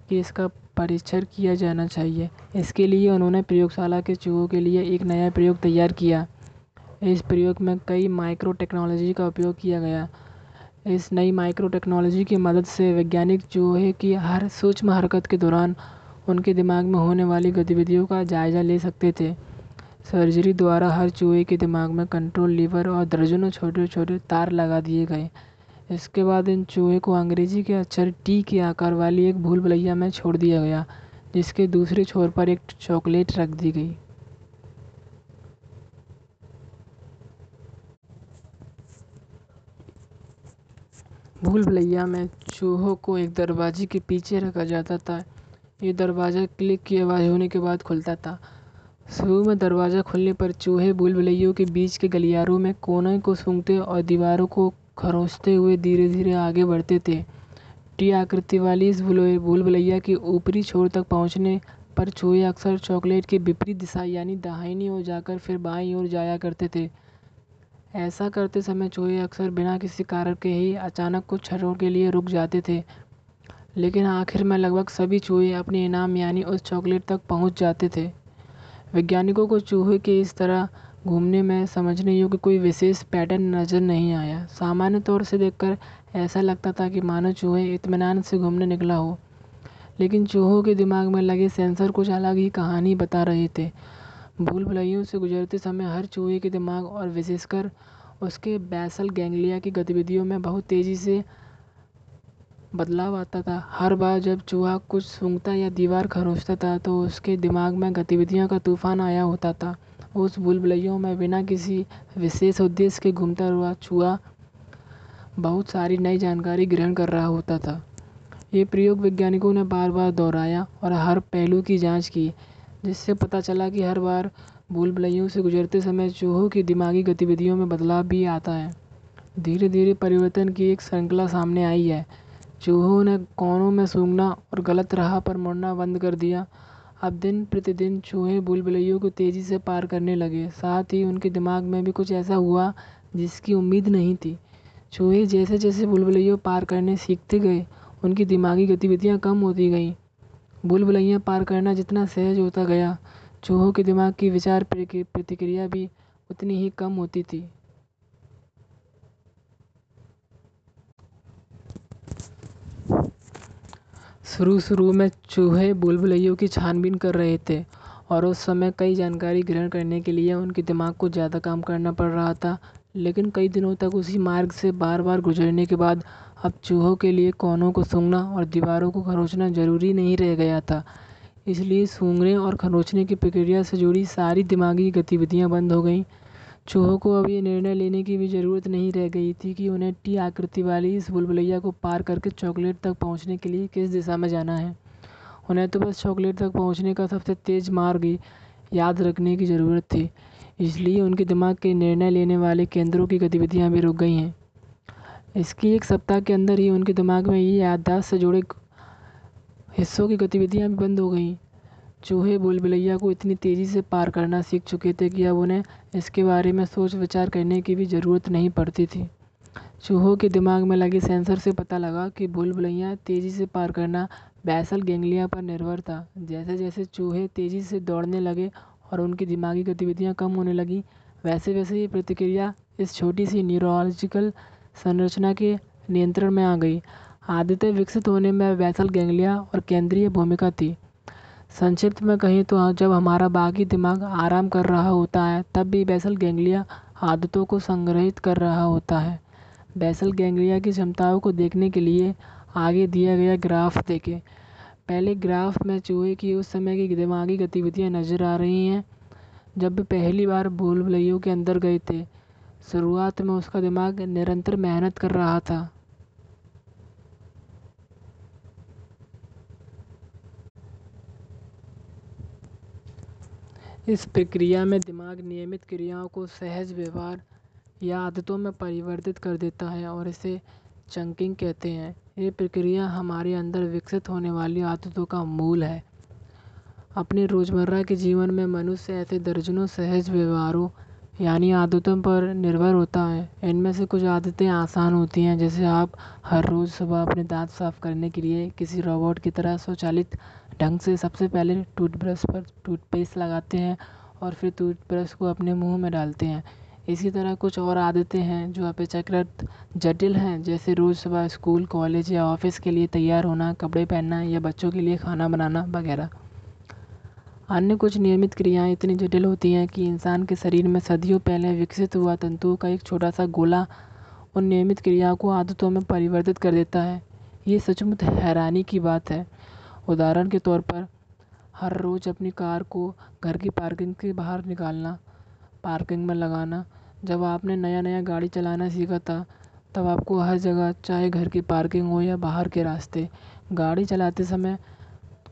कि इसका परीक्षण किया जाना चाहिए। इसके लिए उन्होंने प्रयोगशाला के चूहों के लिए एक नया प्रयोग तैयार किया। इस प्रयोग में कई माइक्रो टेक्नोलॉजी का उपयोग किया गया। इस नई माइक्रो टेक्नोलॉजी की मदद से वैज्ञानिक चूहे की हर सूक्ष्म हरकत के दौरान उनके दिमाग में होने वाली गतिविधियों का जायज़ा ले सकते थे। सर्जरी द्वारा हर चूहे के दिमाग में कंट्रोल लीवर और दर्जनों छोटे छोटे तार लगा दिए गए। इसके बाद इन चूहे को अंग्रेज़ी के अक्षर टी के आकार वाली एक भूल भुलैया में छोड़ दिया गया, जिसके दूसरे छोर पर एक चॉकलेट रख दी गई। भूल भुलैया में चूहों को एक दरवाजे के पीछे रखा जाता था। ये दरवाज़ा क्लिक की आवाज़ होने के बाद खुलता था। शुरू में दरवाज़ा खुलने पर चूहे भूल भुलैयों के बीच के गलियारों में कोने को सूंघते और दीवारों को खरोंचते हुए धीरे धीरे आगे बढ़ते थे। टी आकृति वाली इस भूल भुलैया के ऊपरी छोर तक पहुँचने पर चूहे अक्सर चॉकलेट की विपरीत दिशा यानी दाहिनी ओर जाकर फिर बाईं ओर जाया करते थे। ऐसा करते समय चूहे अक्सर बिना किसी कारण के ही अचानक कुछ क्षणों के लिए रुक जाते थे। लेकिन आखिर में लगभग सभी चूहे अपने इनाम, यानी उस चॉकलेट तक पहुँच जाते थे। वैज्ञानिकों को चूहे के इस तरह घूमने में समझने योग्य कोई विशेष पैटर्न नज़र नहीं आया। सामान्य तौर से देखकर ऐसा लगता था कि मानो चूहे इत्मीनान से घूमने निकला हो। लेकिन चूहों के दिमाग में लगे सेंसर कुछ अलग ही कहानी बता रहे थे। भूल भुलैयों से गुजरते समय हर चूहे के दिमाग और विशेषकर उसके बैसल गैंग्लिया की गतिविधियों में बहुत तेज़ी से बदलाव आता था। हर बार जब चूहा कुछ सूंघता या दीवार खरोंचता था तो उसके दिमाग में गतिविधियों का तूफ़ान आया होता था। उस भूल में बिना किसी विशेष उद्देश्य के घूमता हुआ चूहा बहुत सारी नई जानकारी ग्रहण कर रहा होता था। ये प्रयोग वैज्ञानिकों ने बार बार दोहराया और हर पहलू की जाँच की, जिससे पता चला कि हर बार भूल भुलैयों से गुजरते समय चूहों की दिमागी गतिविधियों में बदलाव भी आता है। धीरे धीरे परिवर्तन की एक श्रृंखला सामने आई है। चूहों ने कोनों में सूंघना और गलत राह पर मुड़ना बंद कर दिया। अब दिन प्रतिदिन चूहे भूल को तेज़ी से पार करने लगे। साथ ही उनके दिमाग में भी कुछ ऐसा हुआ जिसकी उम्मीद नहीं थी। चूहे जैसे जैसे भूल पार करने सीखते गए, उनकी दिमागी गतिविधियाँ कम होती गईं। भूल पार करना जितना सहज होता गया, चूहों के दिमाग की विचार प्रतिक्रिया भी उतनी ही कम होती थी। शुरू शुरू में चूहे, बुलबुलैयों की छानबीन कर रहे थे और उस समय कई जानकारी ग्रहण करने के लिए उनके दिमाग को ज़्यादा काम करना पड़ रहा था। लेकिन कई दिनों तक उसी मार्ग से बार बार गुजरने के बाद अब चूहों के लिए कोनों को सूंघना और दीवारों को खरोंचना ज़रूरी नहीं रह गया था। इसलिए सूंघने और खरोंचने की प्रक्रिया से जुड़ी सारी दिमागी गतिविधियाँ बंद हो गईं। चूहों को अब ये निर्णय लेने की भी ज़रूरत नहीं रह गई थी कि उन्हें टी आकृति वाली इस बुलबुलैया को पार करके चॉकलेट तक पहुँचने के लिए किस दिशा में जाना है। उन्हें तो बस चॉकलेट तक पहुँचने का सबसे तेज़ मार्ग ही याद रखने की ज़रूरत थी, इसलिए उनके दिमाग के निर्णय लेने वाले केंद्रों की गतिविधियाँ भी रुक गई हैं। इसकी एक सप्ताह के अंदर ही उनके दिमाग में ये याददाश्त से जुड़े हिस्सों की गतिविधियाँ भी बंद हो गईं। चूहे बुलबुलैया को इतनी तेज़ी से पार करना सीख चुके थे कि अब उन्हें इसके बारे में सोच विचार करने की भी ज़रूरत नहीं पड़ती थी। चूहों के दिमाग में लगे सेंसर से पता लगा कि बुलबुलैया तेज़ी से पार करना बैसल गेंगलिया पर निर्भर था। जैसे जैसे चूहे तेज़ी से दौड़ने लगे और उनकी दिमागी गतिविधियाँ कम होने लगीं वैसे वैसे ये प्रतिक्रिया इस छोटी सी न्यूरोलॉजिकल संरचना के नियंत्रण में आ गई। आदतें विकसित होने में बैसल गेंगलिया और केंद्रीय भूमिका थी। संक्षिप्त में कहें तो जब हमारा बाकी दिमाग आराम कर रहा होता है, तब भी बेसल गैंग्लिया आदतों को संग्रहित कर रहा होता है। बेसल गैंग्लिया की क्षमताओं को देखने के लिए आगे दिया गया ग्राफ देखें। पहले ग्राफ में चूहे की उस समय की दिमागी गतिविधियाँ नज़र आ रही हैं, जब पहली बार भूल भुलैयों के अंदर गए थे। शुरुआत में उसका दिमाग निरंतर मेहनत कर रहा था। इस प्रक्रिया में दिमाग नियमित क्रियाओं को सहज व्यवहार या आदतों में परिवर्तित कर देता है और इसे चंकिंग कहते हैं। ये प्रक्रिया हमारे अंदर विकसित होने वाली आदतों का मूल है। अपने रोज़मर्रा के जीवन में मनुष्य ऐसे दर्जनों सहज व्यवहारों, यानी आदतों पर निर्भर होता है। इनमें से कुछ आदतें आसान होती हैं, जैसे आप हर रोज़ सुबह अपने दांत साफ़ करने के लिए किसी रोबोट की तरह स्वचालित ढंग से सबसे पहले टूथब्रश पर टूथपेस्ट लगाते हैं और फिर टूथब्रश को अपने मुँह में डालते हैं। इसी तरह कुछ और आदतें हैं जो अपेक्षाकृत जटिल हैं, जैसे रोज़ सुबह स्कूल, कॉलेज या ऑफ़िस के लिए तैयार होना, कपड़े पहनना या बच्चों के लिए खाना बनाना वगैरह। अन्य कुछ नियमित क्रियाएँ इतनी जटिल होती हैं कि इंसान के शरीर में सदियों पहले विकसित हुआ तंतुओं का एक छोटा सा गोला उन नियमित क्रियाओं को आदतों में परिवर्तित कर देता है। ये सचमुच हैरानी की बात है। उदाहरण के तौर पर, हर रोज़ अपनी कार को घर की पार्किंग के बाहर निकालना, पार्किंग में लगाना। जब आपने नया नया गाड़ी चलाना सीखा था, तब आपको हर जगह, चाहे घर की पार्किंग हो या बाहर के रास्ते, गाड़ी चलाते समय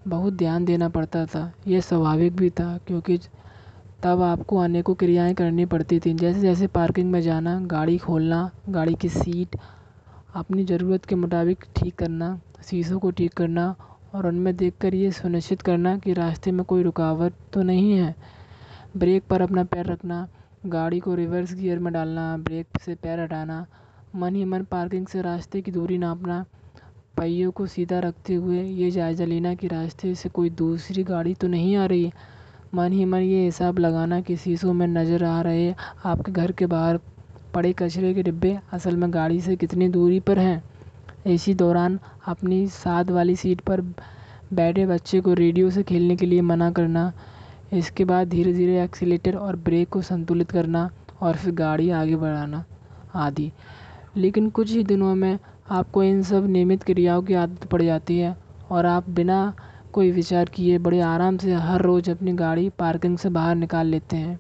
बहुत ध्यान देना पड़ता था। यह स्वाभाविक भी था, क्योंकि तब आपको अनेकों क्रियाएँ करनी पड़ती थीं। जैसे जैसे पार्किंग में जाना, गाड़ी खोलना, गाड़ी की सीट, अपनी ज़रूरत के मुताबिक ठीक करना, शीशों को ठीक करना और उनमें देखकर ये सुनिश्चित करना कि रास्ते में कोई रुकावट तो नहीं है। ब्रेक पर अपना पैर रखना, गाड़ी को रिवर्स गियर में डालना, ब्रेक से पैर हटाना, मन ही मन पार्किंग से रास्ते की दूरी नापना, पहियों को सीधा रखते हुए ये जायज़ा लेना कि रास्ते से कोई दूसरी गाड़ी तो नहीं आ रही। मन ही मन ये हिसाब लगाना कि शीशों में नज़र आ रहे आपके घर के बाहर पड़े कचरे के डिब्बे असल में गाड़ी से कितनी दूरी पर हैं। इसी दौरान अपनी साथ वाली सीट पर बैठे बच्चे को रेडियो से खेलने के लिए मना करना, इसके बाद धीरे धीरे एक्सीलेटर और ब्रेक को संतुलित करना और फिर गाड़ी आगे बढ़ाना आदि। लेकिन कुछ ही दिनों में आपको इन सब नियमित क्रियाओं की आदत पड़ जाती है और आप बिना कोई विचार किए बड़े आराम से हर रोज़ अपनी गाड़ी पार्किंग से बाहर निकाल लेते हैं।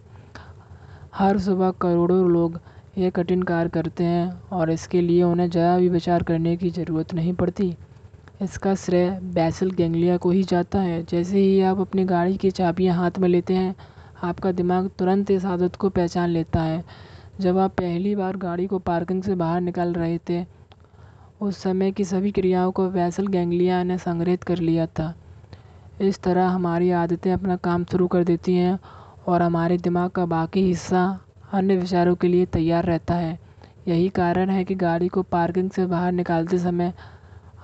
हर सुबह करोड़ों लोग ये कठिन कार्य करते हैं और इसके लिए उन्हें ज़रा भी विचार करने की ज़रूरत नहीं पड़ती। इसका श्रेय बैसल गैंग्लिया को ही जाता है। जैसे ही आप अपनी गाड़ी की चाबियाँ हाथ में लेते हैं, आपका दिमाग तुरंत इस आदत को पहचान लेता है। जब आप पहली बार गाड़ी को पार्किंग से बाहर निकाल रहे थे, उस समय की सभी क्रियाओं को वैसल गैंग्लिया ने संग्रहित कर लिया था। इस तरह हमारी आदतें अपना काम शुरू कर देती हैं और हमारे दिमाग का बाकी हिस्सा अन्य विचारों के लिए तैयार रहता है। यही कारण है कि गाड़ी को पार्किंग से बाहर निकालते समय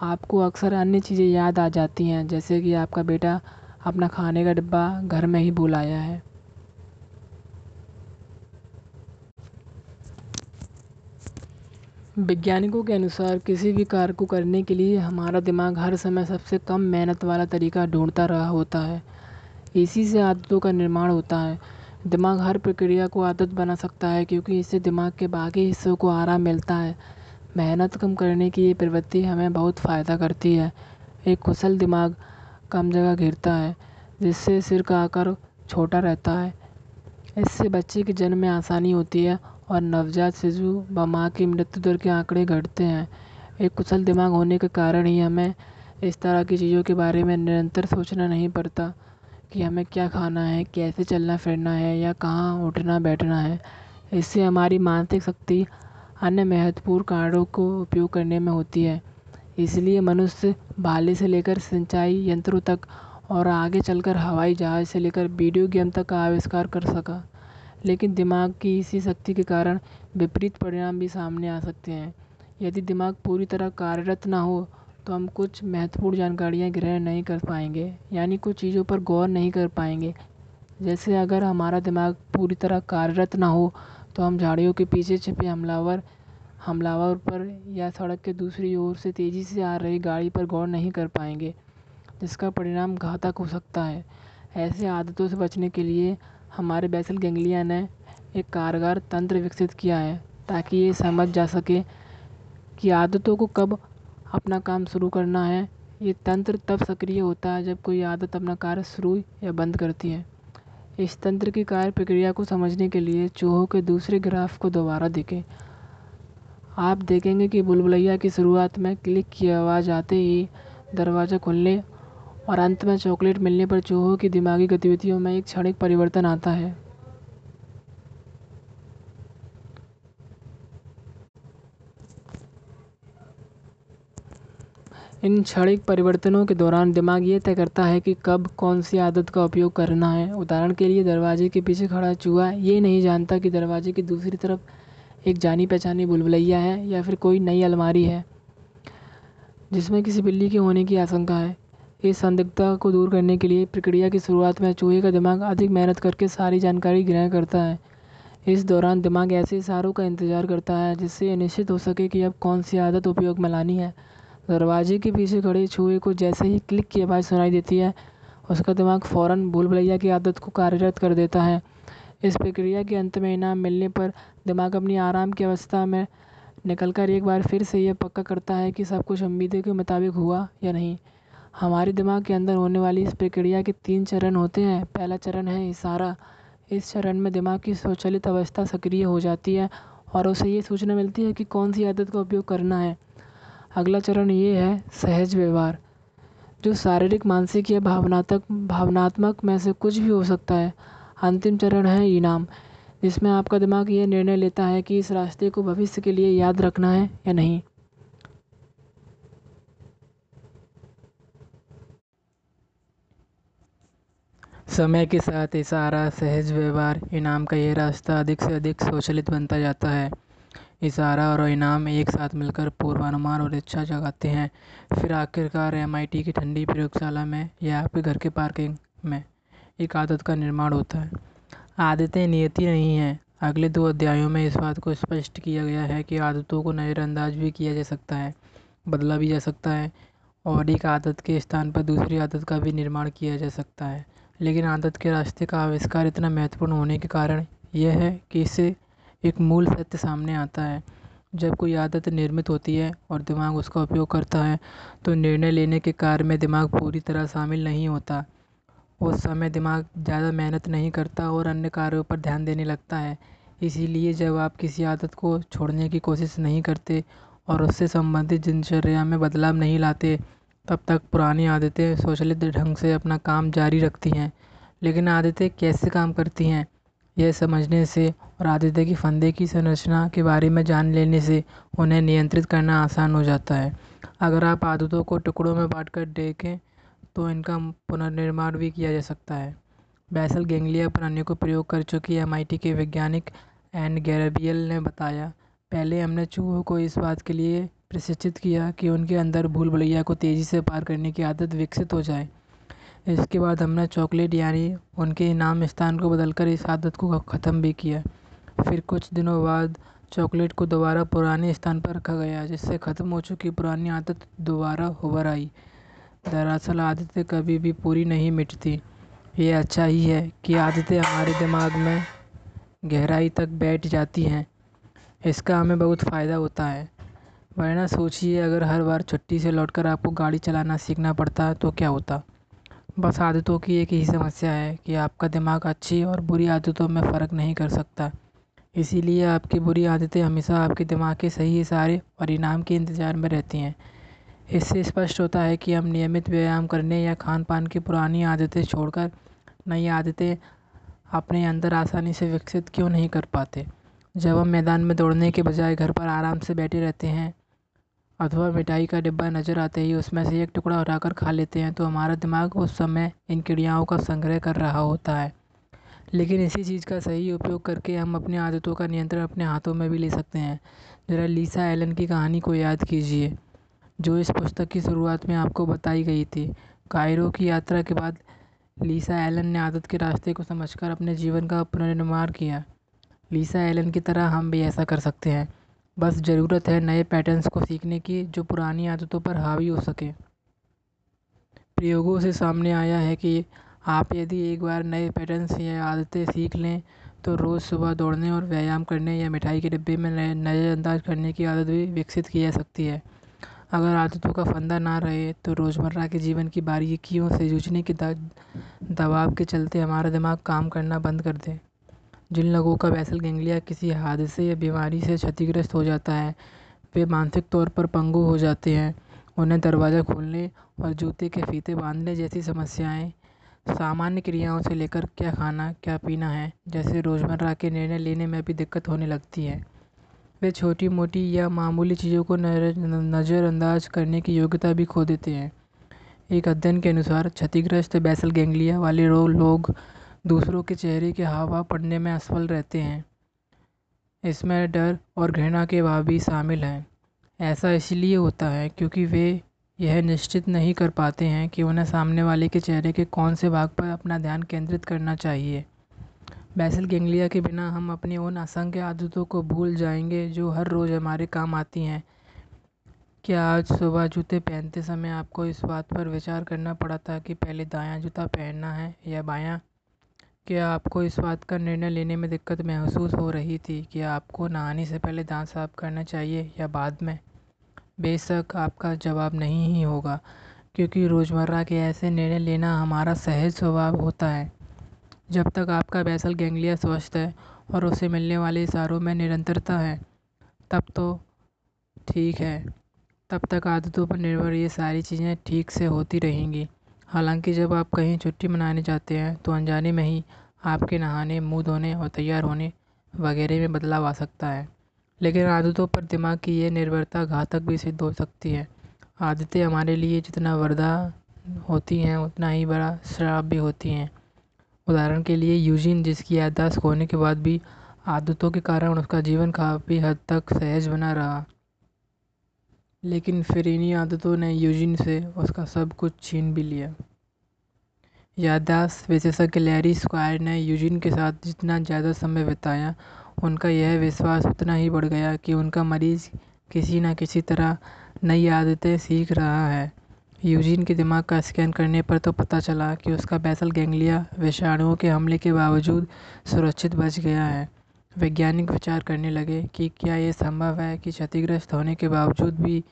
आपको अक्सर अन्य चीज़ें याद आ जाती हैं, जैसे कि आपका बेटा अपना खाने का डिब्बा घर में ही भूल आया है। वैज्ञानिकों के अनुसार किसी भी कार्य को करने के लिए हमारा दिमाग हर समय सबसे कम मेहनत वाला तरीका ढूंढता रहा होता है। इसी से आदतों का निर्माण होता है। दिमाग हर प्रक्रिया को आदत बना सकता है, क्योंकि इससे दिमाग के बाकी हिस्सों को आराम मिलता है। मेहनत कम करने की ये प्रवृत्ति हमें बहुत फ़ायदा करती है। एक कुशल दिमाग कम जगह घेरता है, जिससे सिर का आकार छोटा रहता है। इससे बच्चे के जन्म में आसानी होती है और नवजात शिशु व माँ की मृत्यु दर के आंकड़े घटते हैं। एक कुशल दिमाग होने के कारण ही हमें इस तरह की चीज़ों के बारे में निरंतर सोचना नहीं पड़ता। कि हमें क्या खाना है, कैसे चलना फिरना है या कहाँ उठना बैठना है। इससे हमारी मानसिक शक्ति अन्य महत्वपूर्ण कार्यों को उपयोग करने में होती है। इसलिए मनुष्य भाले से लेकर सिंचाई यंत्रों तक और आगे चलकर हवाई जहाज़ से लेकर वीडियो गेम तक का आविष्कार कर सका। लेकिन दिमाग की इसी शक्ति के कारण विपरीत परिणाम भी सामने आ सकते हैं। यदि दिमाग पूरी तरह कार्यरत ना हो तो हम कुछ महत्वपूर्ण जानकारियाँ ग्रहण नहीं कर पाएँगे, यानी कुछ चीज़ों पर गौर नहीं कर पाएँगे। जैसे अगर हमारा दिमाग पूरी तरह कार्यरत ना हो तो हम झाड़ियों के पीछे छिपे हमलावर हमलावर पर या सड़क के दूसरी ओर से तेज़ी से आ रही गाड़ी पर गौर नहीं कर पाएँगे, जिसका परिणाम घातक हो सकता है। ऐसे आदतों से बचने के लिए हमारे बैसल गैंग्लिया ने एक कारगर तंत्र विकसित किया है, ताकि ये समझ जा सके कि आदतों को कब अपना काम शुरू करना है। ये तंत्र तब सक्रिय होता है जब कोई आदत अपना कार्य शुरू या बंद करती है। इस तंत्र की कार्य प्रक्रिया को समझने के लिए चूहों के दूसरे ग्राफ को दोबारा देखें। आप देखेंगे कि बुलबुलैया की शुरुआत में क्लिक की आवाज़ आते ही दरवाज़ा खुलने और अंत में चॉकलेट मिलने पर चूहों की दिमागी गतिविधियों में एक क्षणिक परिवर्तन आता है। इन क्षणिक परिवर्तनों के दौरान दिमाग ये तय करता है कि कब कौन सी आदत का उपयोग करना है। उदाहरण के लिए, दरवाजे के पीछे खड़ा चूहा ये नहीं जानता कि दरवाजे की दूसरी तरफ़ एक जानी पहचानी बुलबुलैया है या फिर कोई नई अलमारी है, जिसमें किसी बिल्ली के होने की आशंका है। इस संदिग्धता को दूर करने के लिए प्रक्रिया की शुरुआत में चूहे का दिमाग अधिक मेहनत करके सारी जानकारी ग्रहण करता है। इस दौरान दिमाग ऐसे इशारों का इंतज़ार करता है जिससे ये निश्चित हो सके कि अब कौन सी आदत उपयोग में लानी है। दरवाजे के पीछे खड़े चूहे को जैसे ही क्लिक की आवाज़ सुनाई देती है, उसका दिमाग फ़ौरन भूल भुलैया की आदत को कार्यरत कर देता है। इस प्रक्रिया के अंत में इनाम मिलने पर दिमाग अपनी आराम की अवस्था में निकलकर एक बार फिर से यह पक्का करता है कि सब कुछ उम्मीदों के मुताबिक हुआ या नहीं। हमारे दिमाग के अंदर होने वाली इस प्रक्रिया के तीन चरण होते हैं। पहला चरण है इशारा। इस चरण में दिमाग की स्वचालित अवस्था सक्रिय हो जाती है और उसे ये सूचना मिलती है कि कौन सी आदत का उपयोग करना है। अगला चरण ये है, सहज व्यवहार, जो शारीरिक, मानसिक या भावनात्मक भावनात्मक में से कुछ भी हो सकता है। अंतिम चरण है इनाम, जिसमें आपका दिमाग ये निर्णय लेता है कि इस रास्ते को भविष्य के लिए याद रखना है या नहीं। समय के साथ इशारा, सहज व्यवहार, इनाम का यह रास्ता अधिक से अधिक स्वचालित बनता जाता है। इशारा और इनाम एक साथ मिलकर पूर्वानुमान और इच्छा जगाते हैं। फिर आखिरकार एमआईटी की ठंडी प्रयोगशाला में या आपके घर के पार्किंग में एक आदत का निर्माण होता है। आदतें नियति नहीं हैं। अगले दो अध्यायों में इस बात को स्पष्ट किया गया है कि आदतों को नज़रअंदाज भी किया जा सकता है, बदला भी जा सकता है और एक आदत के स्थान पर दूसरी आदत का भी निर्माण किया जा सकता है। लेकिन आदत के रास्ते का आविष्कार इतना महत्वपूर्ण होने के कारण यह है कि इसे एक मूल सत्य सामने आता है। जब कोई आदत निर्मित होती है और दिमाग उसका उपयोग करता है तो निर्णय लेने के कार्य में दिमाग पूरी तरह शामिल नहीं होता। उस समय दिमाग ज़्यादा मेहनत नहीं करता और अन्य कार्यों पर ध्यान देने लगता है। इसीलिए जब आप किसी आदत को छोड़ने की कोशिश नहीं करते और उससे संबंधित दिनचर्या में बदलाव नहीं लाते, तब तक पुरानी आदतें स्वचालित ढंग से अपना काम जारी रखती हैं। लेकिन आदतें कैसे काम करती हैं? यह समझने से और आदित्य की फंदे की संरचना के बारे में जान लेने से उन्हें नियंत्रित करना आसान हो जाता है। अगर आप आदतों को टुकड़ों में बांट कर देखें तो इनका पुनर्निर्माण भी किया जा सकता है। बैसल गेंगलिया प्रणाली को प्रयोग कर चुकी एम के वैज्ञानिक एंड गैरबियल ने बताया, पहले हमने चूहों को इस बात के लिए प्रशिक्षित किया कि उनके अंदर भूल भुलैया को तेज़ी से पार करने की आदत विकसित हो जाए। इसके बाद हमने चॉकलेट यानी उनके इनाम स्थान को बदलकर इस आदत को ख़त्म भी किया। फिर कुछ दिनों बाद चॉकलेट को दोबारा पुराने स्थान पर रखा गया, जिससे ख़त्म हो चुकी पुरानी आदत दोबारा उभर आई। दरअसल आदतें कभी भी पूरी नहीं मिटती। ये अच्छा ही है कि आदतें हमारे दिमाग में गहराई तक बैठ जाती हैं। इसका हमें बहुत फ़ायदा होता है। वरना सोचिए, अगर हर बार छुट्टी से लौटकर आपको गाड़ी चलाना सीखना पड़ता तो क्या होता? बस आदतों की एक ही समस्या है कि आपका दिमाग अच्छी और बुरी आदतों में फ़र्क नहीं कर सकता। इसीलिए आपकी बुरी आदतें हमेशा आपके दिमाग के सही इशारे और इनाम के इंतज़ार में रहती हैं। इससे स्पष्ट होता है कि हम नियमित व्यायाम करने या खान पान की पुरानी आदतें छोड़कर नई आदतें अपने अंदर आसानी से विकसित क्यों नहीं कर पाते? जब हम मैदान में दौड़ने के बजाय घर पर आराम से बैठे रहते हैं अथवा मिठाई का डिब्बा नज़र आते ही उसमें से एक टुकड़ा उठाकर खा लेते हैं तो हमारा दिमाग उस समय इन क्रियाओं का संग्रह कर रहा होता है। लेकिन इसी चीज़ का सही उपयोग करके हम अपनी आदतों का नियंत्रण अपने हाथों में भी ले सकते हैं। ज़रा लीसा एलन की कहानी को याद कीजिए, जो इस पुस्तक की शुरुआत में आपको बताई गई थी। कायरो की यात्रा के बाद लीसा एलन ने आदत के रास्ते को समझकर अपने जीवन का पुनर्निर्माण किया। लीसा एलन की तरह हम भी ऐसा कर सकते हैं। बस ज़रूरत है नए पैटर्न्स को सीखने की, जो पुरानी आदतों पर हावी हो सके। प्रयोगों से सामने आया है कि आप यदि एक बार नए पैटर्न्स या आदतें सीख लें तो रोज़ सुबह दौड़ने और व्यायाम करने या मिठाई के डिब्बे में नए नज़रअंदाज करने की आदत भी विकसित की जा सकती है। अगर आदतों का फंदा ना रहे तो रोज़मर्रा के जीवन की बारीकियों से जूझने के दबाव के चलते हमारा दिमाग काम करना बंद कर दे। जिन लोगों का बैसल गेंगलिया किसी हादसे या बीमारी से क्षतिग्रस्त हो जाता है, वे मानसिक तौर पर पंगु हो जाते हैं। उन्हें दरवाज़ा खोलने और जूते के फीते बांधने जैसी समस्याएँ, सामान्य क्रियाओं से लेकर क्या खाना, क्या पीना है, जैसे रोज़मर्रा के निर्णय लेने में भी दिक्कत होने लगती है। वे छोटी मोटी या मामूली चीज़ों को नज़रअंदाज करने की योग्यता भी खो देते हैं। एक अध्ययन के अनुसार, क्षतिग्रस्त बैसल गैंग्लिया वाले लोग दूसरों के चेहरे के हाव भाव पढ़ने में असफल रहते हैं। इसमें डर और घृणा के भाव भी शामिल हैं। ऐसा इसलिए होता है क्योंकि वे यह निश्चित नहीं कर पाते हैं कि उन्हें सामने वाले के चेहरे के कौन से भाग पर अपना ध्यान केंद्रित करना चाहिए। बैसल गेंगलिया के बिना हम अपनी उन असंख्य आदतों को भूल जाएँगे जो हर रोज़ हमारे काम आती हैं। क्या आज सुबह जूते पहनते समय आपको इस बात पर विचार करना पड़ा था कि पहले दायां जूता पहनना है या बायां? क्या आपको इस बात का निर्णय लेने में दिक्कत महसूस हो रही थी कि आपको नहाने से पहले दांत साफ़ करना चाहिए या बाद में? बेशक आपका जवाब नहीं ही होगा, क्योंकि रोज़मर्रा के ऐसे निर्णय लेना हमारा सहज स्वभाव होता है। जब तक आपका बैसल गैंग्लिया स्वस्थ है और उसे मिलने वाले इशारों में निरंतरता है, तब तो ठीक है। तब तक आदतों पर निर्भर ये सारी चीज़ें ठीक से होती रहेंगी। हालाँकि जब आप कहीं छुट्टी मनाने जाते हैं तो अनजाने में ही आपके नहाने, मुँह धोने और तैयार होने वगैरह में बदलाव आ सकता है। लेकिन आदतों पर दिमाग की ये निर्भरता घातक भी सिद्ध हो सकती है। आदतें हमारे लिए जितना वरदान होती हैं, उतना ही बड़ा श्राप भी होती हैं। उदाहरण के लिए यूजिन, जिसकी याददाश्त खोने के बाद भी आदतों के कारण उसका जीवन काफ़ी हद तक सहज बना रहा। लेकिन फिर इन्हीं आदतों ने यूजिन से उसका सब कुछ छीन भी लिया। याददाश्त विशेषज्ञ लैरी स्क्वायर ने यूजिन के साथ जितना ज़्यादा समय बिताया, उनका यह विश्वास उतना ही बढ़ गया कि उनका मरीज़ किसी न किसी तरह नई आदतें सीख रहा है। यूजिन के दिमाग का स्कैन करने पर तो पता चला कि उसका बैसल गैंग्लिया विषाणुओं के हमले के बावजूद सुरक्षित बच गया है। वैज्ञानिक विचार करने लगे कि क्या ये संभव है कि क्षतिग्रस्त होने के बावजूद भी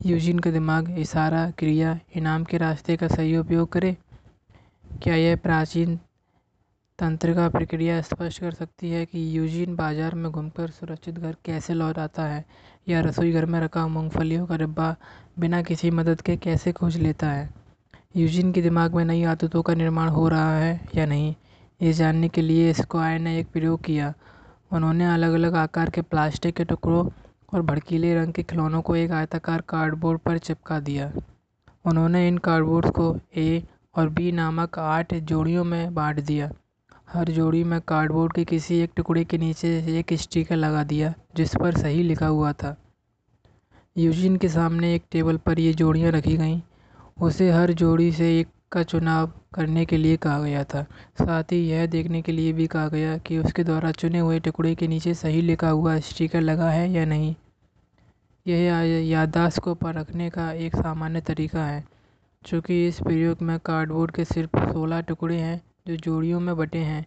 यूजीन का दिमाग इशारा, क्रिया, इनाम के रास्ते का सही उपयोग करे? क्या यह प्राचीन तंत्रिका प्रक्रिया स्पष्ट कर सकती है कि यूजीन बाज़ार में घूमकर सुरक्षित घर कैसे लौट आता है या रसोई घर में रखा मूंगफलियों का डिब्बा बिना किसी मदद के कैसे खोज लेता है? यूजीन के दिमाग में नई आदतों का निर्माण हो रहा है या नहीं? ये जानने के लिए स्क्वायर ने एक प्रयोग किया। उन्होंने अलग अलग आकार के प्लास्टिक के टुकड़ों और भड़कीले रंग के खिलौनों को एक आयताकार कार्डबोर्ड पर चिपका दिया। उन्होंने इन कार्डबोर्ड को ए और बी नामक आठ जोड़ियों में बांट दिया। हर जोड़ी में कार्डबोर्ड के किसी एक टुकड़े के नीचे एक स्टिकर लगा दिया, जिस पर सही लिखा हुआ था। यूजिन के सामने एक टेबल पर ये जोड़ियाँ रखी गईं। उसे हर जोड़ी से एक का चुनाव करने के लिए कहा गया था। साथ ही यह देखने के लिए भी कहा गया कि उसके द्वारा चुने हुए टुकड़े के नीचे सही लिखा हुआ स्टिकर लगा है या नहीं। यह याददाश्त को परखने का एक सामान्य तरीका है। चूँकि इस प्रयोग में कार्डबोर्ड के सिर्फ़ सोलह टुकड़े हैं जो जोड़ियों में बटे हैं,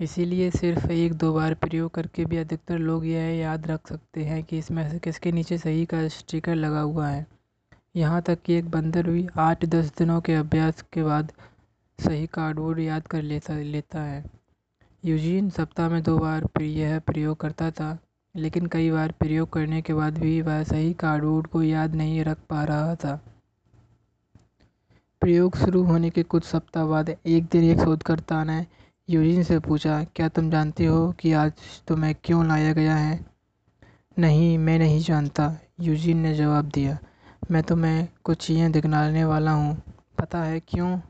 इसीलिए सिर्फ़ एक दो बार प्रयोग करके भी अधिकतर लोग यह याद रख सकते हैं कि इसमें से किसके नीचे सही का स्टिकर लगा हुआ है। यहाँ तक कि एक बंदर भी आठ दस दिनों के अभ्यास के बाद सही कार्डबोर्ड याद कर लेता लेता है। यूजीन सप्ताह में दो बार यह प्रयोग करता था, लेकिन कई बार प्रयोग करने के बाद भी वह सही कार्डबोर्ड को याद नहीं रख पा रहा था। प्रयोग शुरू होने के कुछ सप्ताह बाद एक दिन एक शोधकर्ता ने यूजिन से पूछा, क्या तुम जानते हो कि आज तुम्हें क्यों लाया गया है? नहीं, मैं नहीं जानता, यूजिन ने जवाब दिया। मैं तुम्हें कुछ चीज़ें दिखलाने वाला हूँ। पता है क्यों?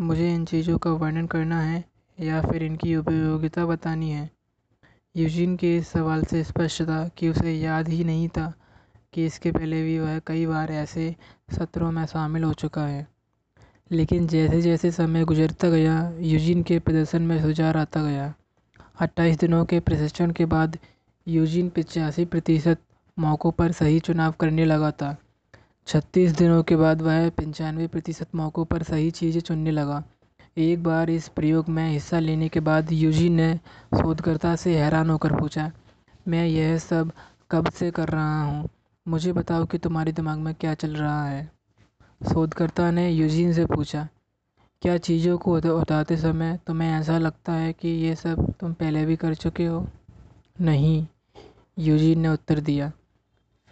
मुझे इन चीज़ों का वर्णन करना है या फिर इनकी उपयोगिता बतानी है। यूजिन के इस सवाल से स्पष्ट था कि उसे याद ही नहीं था कि इसके पहले भी वह कई बार ऐसे सत्रों में शामिल हो चुका है। लेकिन जैसे जैसे समय गुजरता गया, यूजिन के प्रदर्शन में सुधार आता गया। अट्ठाईस दिनों के प्रशिक्षण के बाद यूजिन पचासी प्रतिशत मौक़ों पर सही चुनाव करने लगा था। छत्तीस दिनों के बाद वह पंचानवे प्रतिशत मौक़ों पर सही चीज़ें चुनने लगा। एक बार इस प्रयोग में हिस्सा लेने के बाद यूजिन ने शोधकर्ता से हैरान होकर पूछा, मैं यह सब कब से कर रहा हूँ? मुझे बताओ कि तुम्हारे दिमाग में क्या चल रहा है? शोधकर्ता ने यूजीन से पूछा, क्या चीज़ों को उठाते समय तुम्हें ऐसा लगता है कि ये सब तुम पहले भी कर चुके हो? नहीं यूजीन ने उत्तर दिया।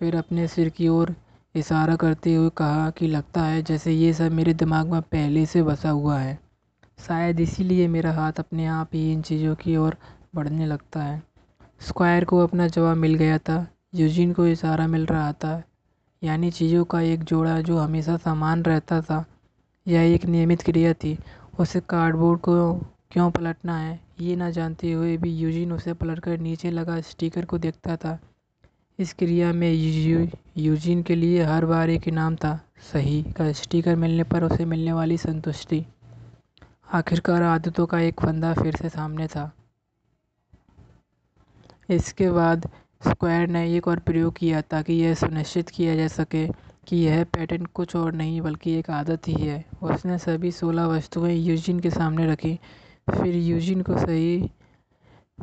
फिर अपने सिर की ओर इशारा करते हुए कहा कि लगता है जैसे ये सब मेरे दिमाग में पहले से बसा हुआ है। शायद इसीलिए मेरा हाथ अपने आप ही इन चीज़ों की ओर बढ़ने लगता है। स्क्वायर को अपना जवाब मिल गया था। यूजिन को इशारा मिल रहा था। यानी चीज़ों का एक जोड़ा जो हमेशा समान रहता था। यह एक नियमित क्रिया थी। उसे कार्डबोर्ड को क्यों पलटना है, ये ना जानते हुए भी यूजिन उसे पलटकर नीचे लगा स्टिकर को देखता था। इस क्रिया में यूजिन के लिए हर बार एक इनाम था। सही का स्टिकर मिलने पर उसे मिलने वाली संतुष्टि। आखिरकार आदतों का एक फंदा फिर से सामने था। इसके बाद स्क्वायर ने एक और प्रयोग किया ताकि यह सुनिश्चित किया जा सके कि यह पैटर्न कुछ और नहीं बल्कि एक आदत ही है। उसने सभी सोलह वस्तुएँ यूजिन के सामने रखी। फिर यूजिन को सही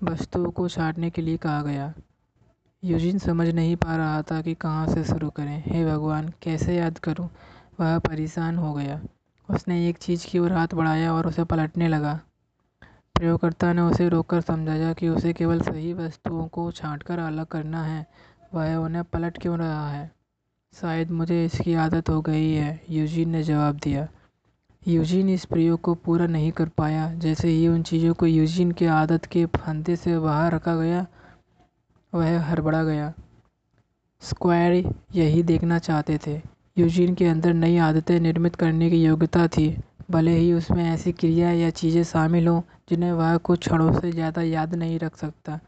वस्तुओं को छाँटने के लिए कहा गया। यूजिन समझ नहीं पा रहा था कि कहाँ से शुरू करें। हे भगवान, कैसे याद करूँ? वह परेशान हो गया। उसने एक चीज़ की ओर हाथ बढ़ाया और उसे पलटने लगा। प्रयोगकर्ता ने उसे रोककर समझाया कि उसे केवल सही वस्तुओं को छाँटकर अलग करना है। वह उन्हें पलट क्यों रहा है? शायद मुझे इसकी आदत हो गई है, यूजीन ने जवाब दिया। यूजीन इस प्रयोग को पूरा नहीं कर पाया। जैसे ही उन चीज़ों को यूजीन के आदत के फंदे से बाहर रखा गया वह हड़बड़ा गया। स्क्वायर यही देखना चाहते थे। यूजीन के अंदर नई आदतें निर्मित करने की योग्यता थी। भले ही उसमें ऐसी क्रिया या चीज़ें शामिल हों, जिन्हें वह कुछ क्षणों से ज़्यादा याद नहीं रख सकता।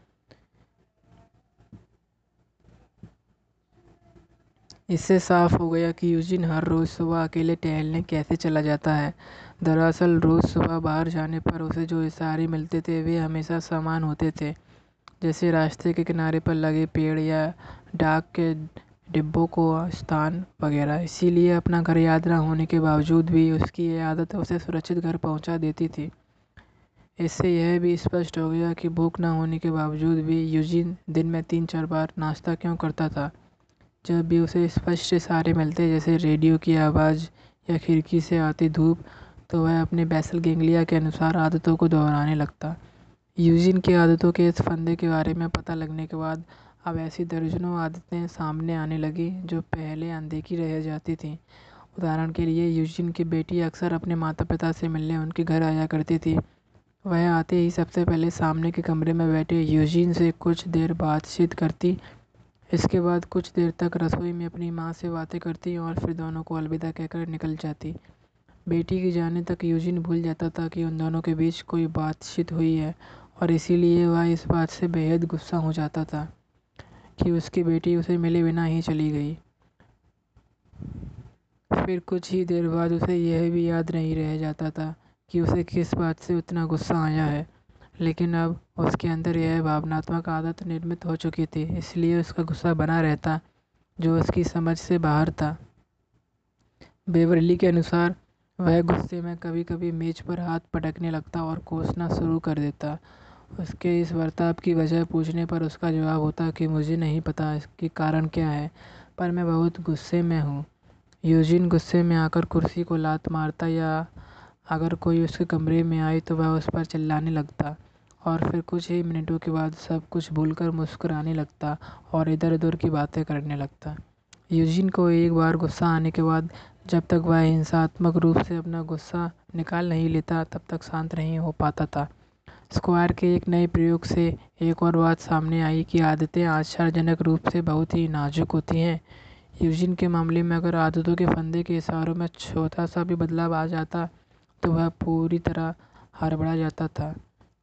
इससे साफ़ हो गया कि यूजिन हर रोज़ सुबह अकेले टहलने कैसे चला जाता है। दरअसल रोज़ सुबह बाहर जाने पर उसे जो इशारे मिलते थे, वे हमेशा समान होते थे। जैसे रास्ते के किनारे पर लगे पेड़ या डाक के डिब्बों को स्थान वगैरह। इसीलिए अपना घर याद न होने के बावजूद भी उसकी ये आदत उसे सुरक्षित घर पहुँचा देती थी। इससे यह भी स्पष्ट हो गया कि भूख न होने के बावजूद भी यूजिन दिन में तीन चार बार नाश्ता क्यों करता था। जब भी उसे स्पष्ट इशारे मिलते, जैसे रेडियो की आवाज़ या खिड़की से आती धूप तो वह अपने बैसल गेंगलिया के अनुसार आदतों को दोहराने लगता। यूजिन की आदतों के इस फंदे के बारे में पता लगने के बाद, अब ऐसी दर्जनों आदतें सामने आने लगी जो पहले अनदेखी रह जाती थीं। उदाहरण के लिए, यूजिन की बेटी अक्सर अपने माता पिता से मिलने उनके घर आया करती थी। वह आते ही सबसे पहले सामने के कमरे में बैठे यूजिन से कुछ देर बातचीत करती। इसके बाद कुछ देर तक रसोई में अपनी माँ से बातें करती और फिर दोनों को अलविदा कहकर निकल जाती। बेटी के जाने तक यूजिन भूल जाता था कि उन दोनों के बीच कोई बातचीत हुई है। और इसीलिए वह इस बात से बेहद गुस्सा हो जाता था कि उसकी बेटी उसे मिले बिना ही चली गई। फिर कुछ ही देर बाद उसे यह भी याद नहीं रह जाता था कि उसे किस बात से उतना गुस्सा आया है, लेकिन अब उसके अंदर यह भावनात्मक आदत निर्मित हो चुकी थी, इसलिए उसका गुस्सा बना रहता जो उसकी समझ से बाहर था। बेवरली के अनुसार, वह गुस्से में कभी कभी मेज पर हाथ पटकने लगता और कोसना शुरू कर देता उसके इस बर्ताव की वजह पूछने पर उसका जवाब होता कि मुझे नहीं पता इसके कारण क्या है, पर मैं बहुत गुस्से में हूँ। यूजिन गुस्से में आकर कुर्सी को लात मारता या अगर कोई उसके कमरे में आए तो वह उस पर चिल्लाने लगता और फिर कुछ ही मिनटों के बाद सब कुछ भूलकर मुस्कुराने लगता और इधर उधर की बातें करने लगता। यूजिन को एक बार गुस्सा आने के बाद जब तक वह हिंसात्मक रूप से अपना गुस्सा निकाल नहीं लेता, तब तक शांत नहीं हो पाता था। स्क्वायर के एक नए प्रयोग से एक और बात सामने आई कि आदतें आश्चर्यजनक रूप से बहुत ही नाजुक होती हैं। यूजिन के मामले में अगर आदतों के फंदे के इशारों में छोटा सा भी बदलाव आ जाता तो वह पूरी तरह हड़बड़ा जाता था।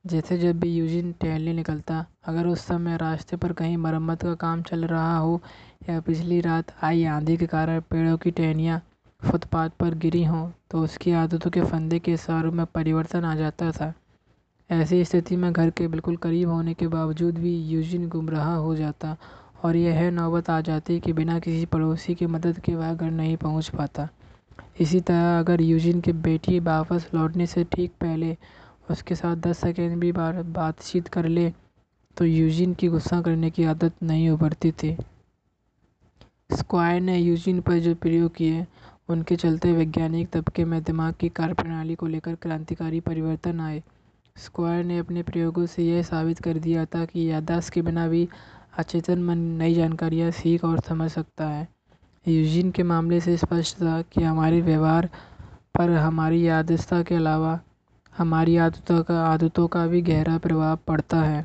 जैसे जब भी यूजिन टहलने निकलता, अगर उस समय रास्ते पर कहीं मरम्मत का काम चल रहा हो या पिछली रात आई आंधी के कारण पेड़ों की टहनियाँ फुटपाथ पर गिरी हों तो उसकी आदतों के फंदे के इशारों में परिवर्तन आ जाता था। ऐसी स्थिति में घर के बिल्कुल करीब होने के बावजूद भी यूजिन गुमराह हो जाता और यह नौबत आ जाती कि बिना किसी पड़ोसी की मदद के वह घर नहीं पहुँच पाता। इसी तरह अगर यूजिन की बेटी वापस लौटने से ठीक पहले उसके साथ दस सेकेंड भी बार बातचीत कर ले तो यूजिन की गुस्सा करने की आदत नहीं उभरती थी। स्क्वायर ने यूजिन पर जो प्रयोग किए, उनके चलते वैज्ञानिक तबके में दिमाग की कार्यप्रणाली को लेकर क्रांतिकारी परिवर्तन आए। स्क्वायर ने अपने प्रयोगों से यह साबित कर दिया था कि याददाश्त के बिना भी अचेतन मन नई जानकारियाँ सीख और समझ सकता है। यूजीन के मामले से स्पष्ट था कि हमारे व्यवहार पर हमारी यादस्ता के अलावा हमारी आदतों का आदतों का भी गहरा प्रभाव पड़ता है।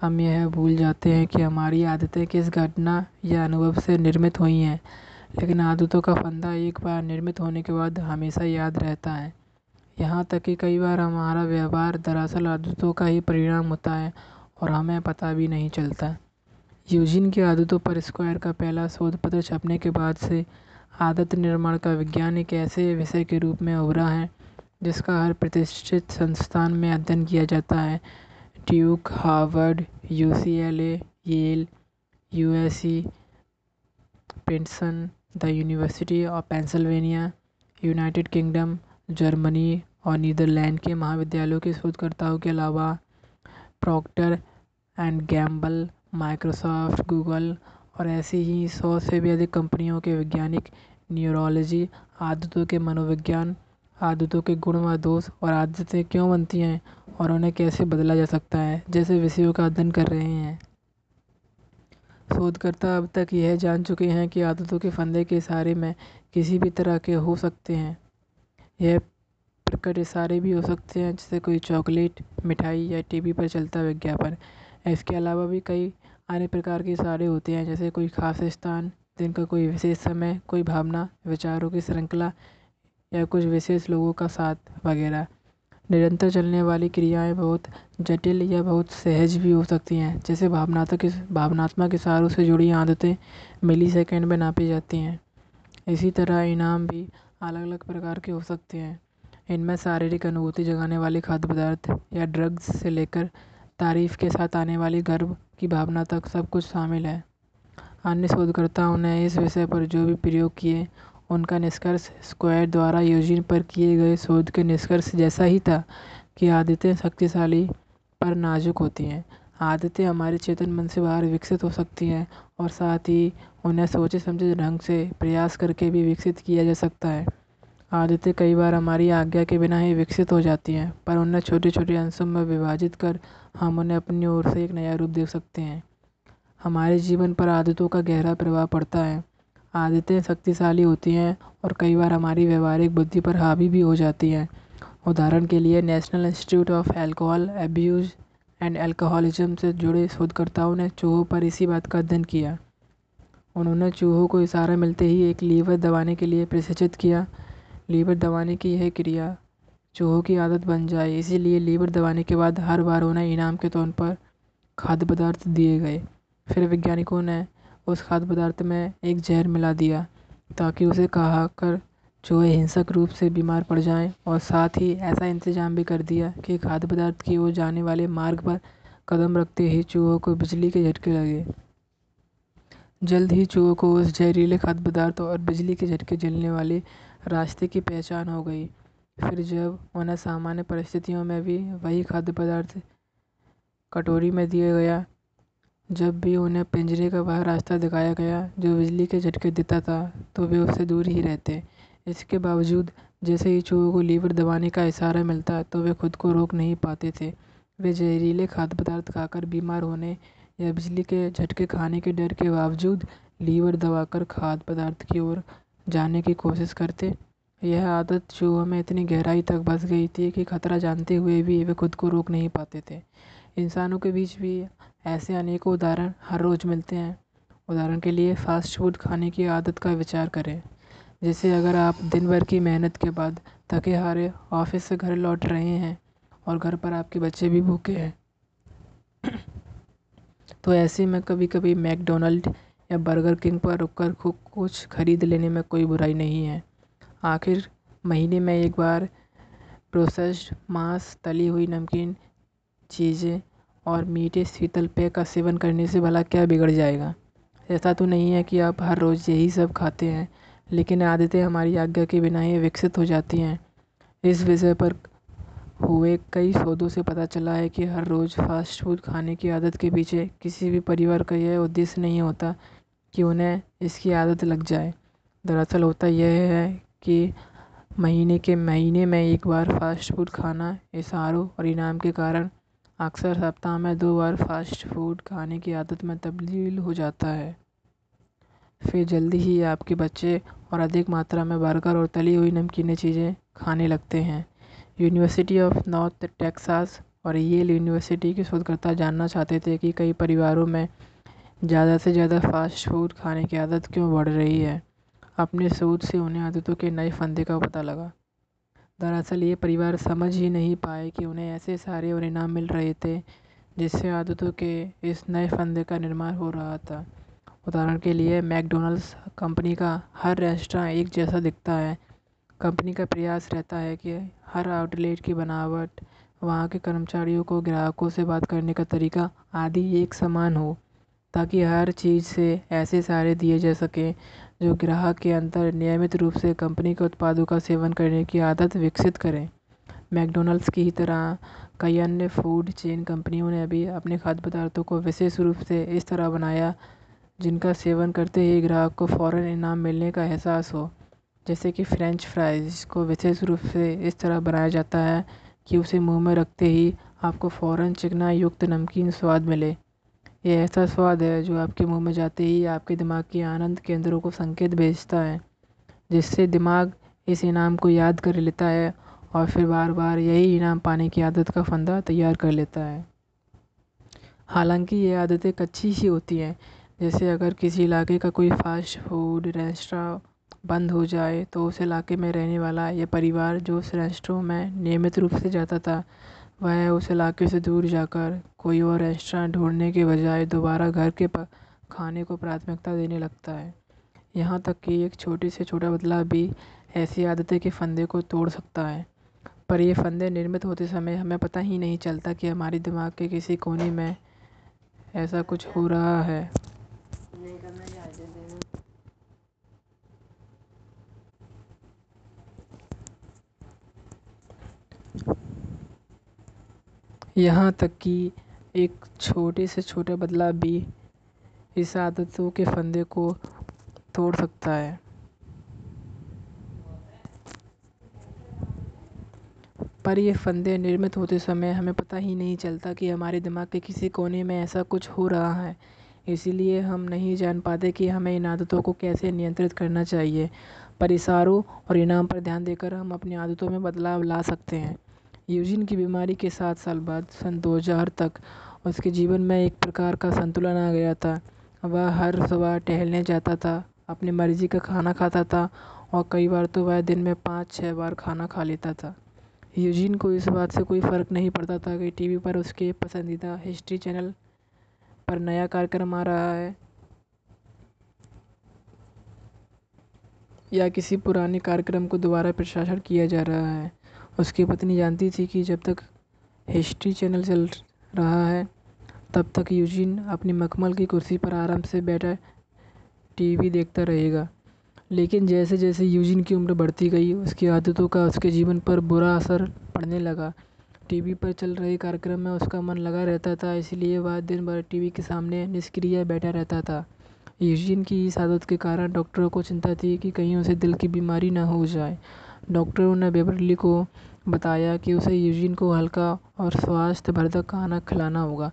हम यह भूल जाते हैं कि हमारी आदतें किस घटना या अनुभव से निर्मित हुई हैं, लेकिन आदतों का फंदा एक बार निर्मित होने के बाद हमेशा याद रहता है। यहाँ तक कि कई बार हमारा व्यवहार दरअसल आदतों का ही परिणाम होता है और हमें पता भी नहीं चलता। यूजिन की आदतों पर स्क्वायर का पहला शोध पत्र छपने के बाद से आदत निर्माण का विज्ञान एक ऐसे विषय के रूप में उभरा है, जिसका हर प्रतिष्ठित संस्थान में अध्ययन किया जाता है। Duke, Harvard U C L A Yale U S C Princeton the University of Pennsylvania, United Kingdom, Germany और नीदरलैंड के महाविद्यालयों के शोधकर्ताओं के अलावा Procter and Gamble, Microsoft, Google और ऐसी ही सौ से भी अधिक कंपनियों के वैज्ञानिक, न्यूरोलॉजी आदतों के मनोविज्ञान आदतों के गुण व दोष और आदतें क्यों बनती हैं और उन्हें कैसे बदला जा सकता है, जैसे विषयों का अध्ययन कर रहे हैं। शोधकर्ता अब तक यह जान चुके हैं कि आदतों के फंदे के इशारे में किसी भी तरह के हो सकते हैं। यह प्रकट इशारे भी हो सकते हैं, जैसे कोई चॉकलेट, मिठाई या टीवी पर चलता विज्ञापन। इसके अलावा भी कई अन्य प्रकार के इशारे होते हैं, जैसे कोई खास स्थान, दिन का कोई विशेष समय, कोई भावना, विचारों की श्रृंखला या कुछ विशेष लोगों का साथ वगैरह। निरंतर चलने वाली क्रियाएँ बहुत जटिल या बहुत सहज भी हो सकती हैं, जैसे भावनात्मक भावनात्मक इशारों से जुड़ी आदतें मिली सेकेंड में नापी जाती हैं। इसी तरह इनाम भी अलग अलग प्रकार के हो सकते हैं। इनमें शारीरिक अनुभूति जगाने वाले खाद्य पदार्थ या ड्रग्स से लेकर तारीफ़ के साथ आने वाली गर्व की भावना तक सब कुछ शामिल है। अन्य शोधकर्ताओं ने इस विषय पर जो भी प्रयोग किए, उनका निष्कर्ष स्क्वायर द्वारा यूजीन पर किए गए शोध के निष्कर्ष जैसा ही था कि आदतें शक्तिशाली पर नाजुक होती हैं। आदतें हमारे चेतन मन से बाहर विकसित हो सकती हैं और साथ ही उन्हें सोचे समझे ढंग से प्रयास करके भी विकसित किया जा सकता है। आदतें कई बार हमारी आज्ञा के बिना ही विकसित हो जाती हैं, पर उन्हें छोटे छोटे अंशों में विभाजित कर हम उन्हें अपनी ओर से एक नया रूप दे सकते हैं। हमारे जीवन पर आदतों का गहरा प्रभाव पड़ता है। आदतें शक्तिशाली होती हैं और कई बार हमारी व्यवहारिक बुद्धि पर हावी भी हो जाती हैं। उदाहरण के लिए National Institute of Alcohol Abuse and Alcoholism से जुड़े शोधकर्ताओं ने चूहों पर इसी बात का अध्ययन किया। उन्होंने चूहों को इशारा मिलते ही एक लीवर दबाने के लिए प्रशिक्षित किया लीवर दबाने की यह क्रिया चूहों की आदत बन जाए। इसीलिए लीवर दबाने के बाद हर बार उन्हें इनाम के तौर पर खाद्य पदार्थ दिए गए। फिर वैज्ञानिकों ने उस खाद्य पदार्थ में एक जहर मिला दिया ताकि उसे कहा कर चूहे हिंसक रूप से बीमार पड़ जाएँ और साथ ही ऐसा इंतज़ाम भी कर दिया कि खाद्य पदार्थ की ओर जाने वाले मार्ग पर कदम रखते ही चूहों को बिजली के झटके लगे। जल्द ही चूहों को उस जहरीले खाद्य पदार्थ और बिजली के झटके झेलने वाले रास्ते की पहचान हो गई। फिर जब उन्हें सामान्य परिस्थितियों में भी वही खाद्य पदार्थ कटोरी में दिया गया, जब भी उन्हें पिंजरे का वह रास्ता दिखाया गया जो बिजली के झटके देता था तो वे उससे दूर ही रहते। इसके बावजूद, जैसे ही चूहों को लीवर दबाने का इशारा मिलता तो वे खुद को रोक नहीं पाते थे। वे जहरीले खाद्य पदार्थ खाकर बीमार होने या बिजली के झटके खाने के डर के बावजूद लीवर दबाकर खाद्य पदार्थ की ओर जाने की कोशिश करते। यह आदत चूहों में इतनी गहराई तक बस गई थी कि खतरा जानते हुए भी वे खुद को रोक नहीं पाते थे। इंसानों के बीच भी ऐसे अनेकों उदाहरण हर रोज़ मिलते हैं। उदाहरण के लिए फ़ास्ट फ़ूड खाने की आदत का विचार करें, जैसे अगर आप दिन भर की मेहनत के बाद थके हारे ऑफ़िस से घर लौट रहे हैं और घर पर आपके बच्चे भी भूखे हैं। तो ऐसे में कभी कभी मैकडोनल्ड या बर्गर किंग पर रुककर कुछ खरीद लेने में कोई बुराई नहीं है। आखिर महीने में एक बार प्रोसेस्ड मांस, तली हुई नमकीन, चीज़ें और मीठे शीतल पेय का सेवन करने से भला क्या बिगड़ जाएगा? ऐसा तो नहीं है कि आप हर रोज़ यही सब खाते हैं, लेकिन आदतें हमारी आज्ञा के बिना ही विकसित हो जाती हैं। इस विषय पर हुए कई शोधों से पता चला है कि हर रोज़ फास्ट फ़ूड खाने की आदत के पीछे किसी भी परिवार का यह उद्देश्य नहीं होता कि उन्हें इसकी आदत लग जाए। दरअसल होता यह है कि महीने के महीने में एक बार फास्ट फ़ूड खाना, इशारों और इनाम के कारण अक्सर सप्ताह में दो बार फास्ट फ़ूड खाने की आदत में तब्दील हो जाता है। फिर जल्दी ही आपके बच्चे और अधिक मात्रा में बर्गर और तली हुई नमकीनी चीज़ें खाने लगते हैं। यूनिवर्सिटी ऑफ़ नॉर्थ टेक्सास और येल यूनिवर्सिटी के शोधकर्ता जानना चाहते थे कि कई परिवारों में ज़्यादा से ज़्यादा फास्ट फ़ूड खाने की आदत क्यों बढ़ रही है? अपने सोच से उन्हें आदतों के नए फंदे का पता लगा। दरअसल ये परिवार समझ ही नहीं पाए कि उन्हें ऐसे सारे और इनाम मिल रहे थे जिससे आदतों के इस नए फंदे का निर्माण हो रहा था। उदाहरण के लिए, मैकडोनल्ड्स कंपनी का हर रेस्टोरेंट एक जैसा दिखता है। कंपनी का प्रयास रहता है कि हर आउटलेट की बनावट, वहाँ के कर्मचारियों को, ग्राहकों से बात करने का तरीका आदि एक समान हो। ताकि हर चीज़ से ऐसे सारे दिए जा सकें, जो ग्राहक के अंदर नियमित रूप से कंपनी के उत्पादों का सेवन करने की आदत विकसित करें। मैकडोनल्ड्स की ही तरह, कई अन्य फ़ूड चेन कंपनियों ने भी अपने खाद्य पदार्थों को विशेष रूप से इस तरह बनाया, जिनका सेवन करते ही ग्राहक को फ़ौरन इनाम मिलने का एहसास हो। जैसे कि फ्रेंच फ्राइज़ को विशेष रूप से इस तरह बनाया जाता है कि उसे मुँह में रखते ही आपको फ़ौरन चिकना युक्त नमकीन स्वाद मिले। ये ऐसा स्वाद है जो आपके मुँह में जाते ही आपके दिमाग के आनंद केंद्रों को संकेत भेजता है, जिससे दिमाग इस इनाम को याद कर लेता है और फिर बार बार यही इनाम पाने की आदत का फंदा तैयार कर लेता है। हालाँकि ये आदतें कच्ची ही होती हैं, जैसे अगर किसी इलाके का कोई फास्ट फ़ूड रेस्टोरें बंद हो जाए तो उस इलाके में रहने वाला या परिवार जो उस रेस्टोरेंट में नियमित रूप से जाता था वह उस इलाके से दूर जाकर कोई और रेस्टोरेंट ढूँढने के बजाय दोबारा घर के खाने को प्राथमिकता देने लगता है। यहाँ तक कि एक छोटे से छोटा बदलाव भी ऐसी आदतें के फंदे को तोड़ सकता है। पर ये फंदे निर्मित होते समय हमें पता ही नहीं चलता कि हमारे दिमाग के किसी कोने में ऐसा कुछ हो रहा है। यहाँ तक कि एक छोटे से छोटा बदलाव भी इस आदतों के फंदे को तोड़ सकता है। पर ये फंदे निर्मित होते समय हमें पता ही नहीं चलता कि हमारे दिमाग के किसी कोने में ऐसा कुछ हो रहा है। इसीलिए हम नहीं जान पाते कि हमें इन आदतों को कैसे नियंत्रित करना चाहिए। पर इशारों और इनाम पर ध्यान देकर हम अपनी आदतों में बदलाव ला सकते हैं। यूजिन की बीमारी के सात साल बाद, सन 2000 तक, उसके जीवन में एक प्रकार का संतुलन आ गया था। वह हर सुबह टहलने जाता था, अपनी मर्ज़ी का खाना खाता था और कई बार तो वह दिन में पाँच छः बार खाना खा लेता था। यूजिन को इस बात से कोई फ़र्क नहीं पड़ता था कि टीवी पर उसके पसंदीदा हिस्ट्री चैनल पर नया कार्यक्रम आ रहा है या किसी पुराने कार्यक्रम को दोबारा प्रसारण किया जा रहा है। उसकी पत्नी जानती थी कि जब तक हिस्ट्री चैनल चल रहा है, तब तक यूजिन अपनी मखमल की कुर्सी पर आराम से बैठा टीवी देखता रहेगा। लेकिन जैसे जैसे यूजिन की उम्र बढ़ती गई, उसकी आदतों का उसके जीवन पर बुरा असर पड़ने लगा। टीवी पर चल रहे कार्यक्रम में उसका मन लगा रहता था, इसलिए वह दिन भर टीवी के सामने निष्क्रिय बैठा रहता था। यूजिन की इस आदत के कारण डॉक्टरों को चिंता थी कि कहीं उसे दिल की बीमारी ना हो जाए। डॉक्टरों ने बेबरली को बताया कि उसे यूजिन को हल्का और स्वास्थ्य स्वास्थ्यवर्धक खाना खिलाना होगा।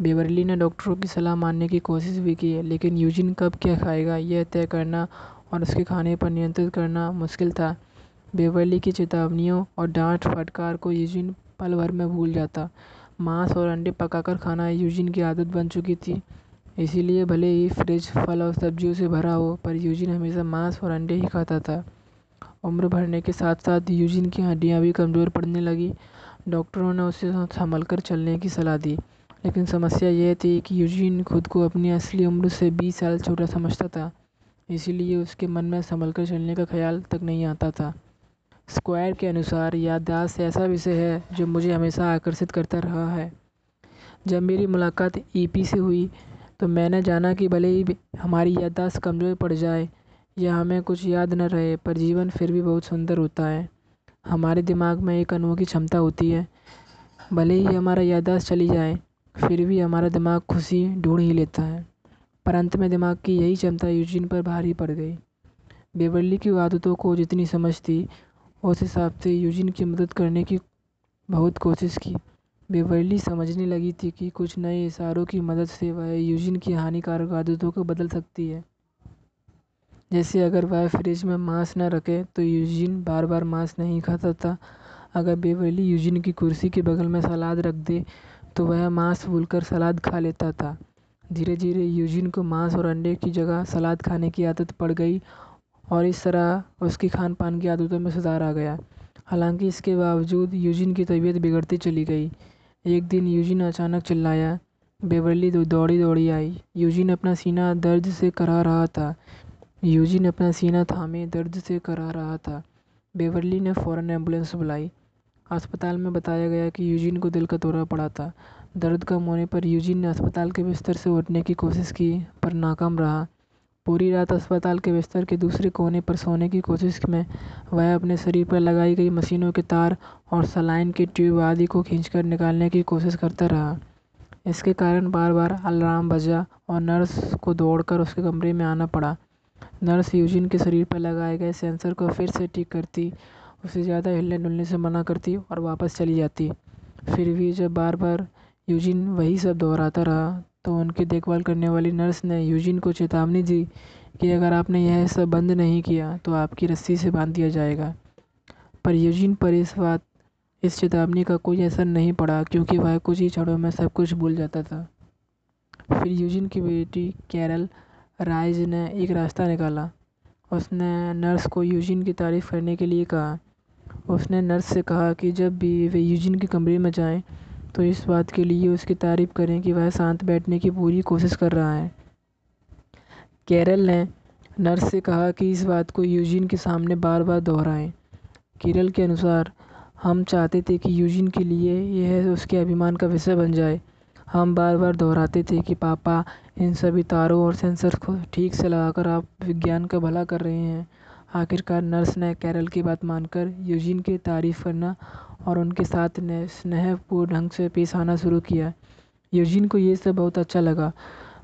बेवरली ने डॉक्टरों की सलाह मानने की कोशिश भी की, लेकिन यूजिन कब क्या खाएगा, यह तय करना और उसके खाने पर नियंत्रित करना मुश्किल था। बेवरली की चेतावनियों और डांट फटकार को यूजिन पल भर में भूल जाता। मांस और अंडे पकाकर खाना यूजिन की आदत बन चुकी थी। इसीलिए भले ही फ्रिज, फल और सब्जियों से भरा हो, पर यूजिन हमेशा मांस और अंडे ही खाता था। उम्र बढ़ने के साथ साथ यूजिन की हड्डियाँ भी कमज़ोर पड़ने लगी। डॉक्टरों ने उसे संभल कर चलने की सलाह दी, लेकिन समस्या यह थी कि यूजिन खुद को अपनी असली उम्र से बीस साल छोटा समझता था, इसीलिए उसके मन में संभल कर चलने का ख्याल तक नहीं आता था। स्क्वायर के अनुसार याददाश्त ऐसा विषय है जो मुझे हमेशा आकर्षित करता रहा है। जब मेरी मुलाकात ईपी से हुई तो मैंने जाना कि भले ही हमारी याददाश्त कमज़ोर पड़ जाए या हमें कुछ याद न रहे, पर जीवन फिर भी बहुत सुंदर होता है। हमारे दिमाग में एक अनोखी क्षमता होती है। भले ही हमारा याददाश्त चली जाए, फिर भी हमारा दिमाग खुशी ढूंढ ही लेता है। पर अंत में दिमाग की यही क्षमता यूजिन पर भारी पड़ गई। बेवरली की आदतों को जितनी समझ थी उस हिसाब से यूजिन की मदद करने की बहुत कोशिश की। बेवरली समझने लगी थी कि कुछ नए इशारों की मदद से वह यूजिन की हानिकारक आदतों को बदल सकती है। जैसे अगर वह फ्रिज में मांस न रखे तो यूजिन बार बार मांस नहीं खाता। था अगर बेवरली यूजिन की कुर्सी के बगल में सलाद रख दे तो वह मांस भूलकर सलाद खा लेता था। धीरे धीरे यूजिन को मांस और अंडे की जगह सलाद खाने की आदत पड़ गई और इस तरह उसकी खान पान की आदतों में सुधार आ गया। हालाँकि इसके बावजूद यूजिन की तबीयत बिगड़ती चली गई। एक दिन यूजिन अचानक चिल्लाया बेवरली दौड़ी दौड़ी आई। यूजिन अपना सीना दर्द से करा रहा था। यूजिन अपना सीना थामे दर्द से करा रहा था। बेवरली ने फ़ौरन एंबुलेंस बुलाई। अस्पताल में बताया गया कि यूजिन को दिल का दौरा पड़ा था। दर्द कम होने पर यूजिन ने अस्पताल के बिस्तर से उठने की कोशिश की, पर नाकाम रहा। पूरी रात अस्पताल के बिस्तर के दूसरे कोने पर सोने की कोशिश में वह अपने शरीर पर लगाई गई मशीनों के तार और सलाइन के ट्यूब आदि को खींचकर निकालने की कोशिश करता रहा। इसके कारण बार बार अलार्म बजा और नर्स को दौड़कर उसके कमरे में आना पड़ा। नर्स यूजिन के शरीर पर लगाए गए सेंसर को फिर से ठीक करती, उसे ज़्यादा हिलने डुलने से मना करती और वापस चली जाती। फिर भी जब बार बार यूजिन वही सब दोहराता रहा तो उनकी देखभाल करने वाली नर्स ने यूजिन को चेतावनी दी कि अगर आपने यह सब बंद नहीं किया तो आपकी रस्सी से बाँध दिया जाएगा। पर यूजिन पर इस बात, इस चेतावनी का कोई असर नहीं पड़ा, क्योंकि वह कुछ ही क्षणों में सब कुछ भूल जाता था। फिर यूजिन की बेटी कैरल राइज ने एक रास्ता निकाला। उसने नर्स को यूजिन की तारीफ़ करने के लिए कहा। उसने नर्स से कहा कि जब भी वे यूजिन के कमरे में जाएँ तो इस बात के लिए उसकी तारीफ़ करें कि वह शांत बैठने की पूरी कोशिश कर रहा है। कैरल ने नर्स से कहा कि इस बात को यूजिन के सामने बार बार दोहराएँ। किरल के अनुसार, हम चाहते थे कि यूजिन के लिए यह उसके अभिमान का विषय बन जाए। हम बार बार दोहराते थे कि, पापा, इन सभी तारों और सेंसर को ठीक से लगाकर आप विज्ञान का भला कर रहे हैं। आखिरकार नर्स ने कैरल की बात मानकर यूजिन की तारीफ़ करना और उनके साथ स्नेहपूर्ण ढंग से पेश आना शुरू किया। यूजिन को ये सब बहुत अच्छा लगा।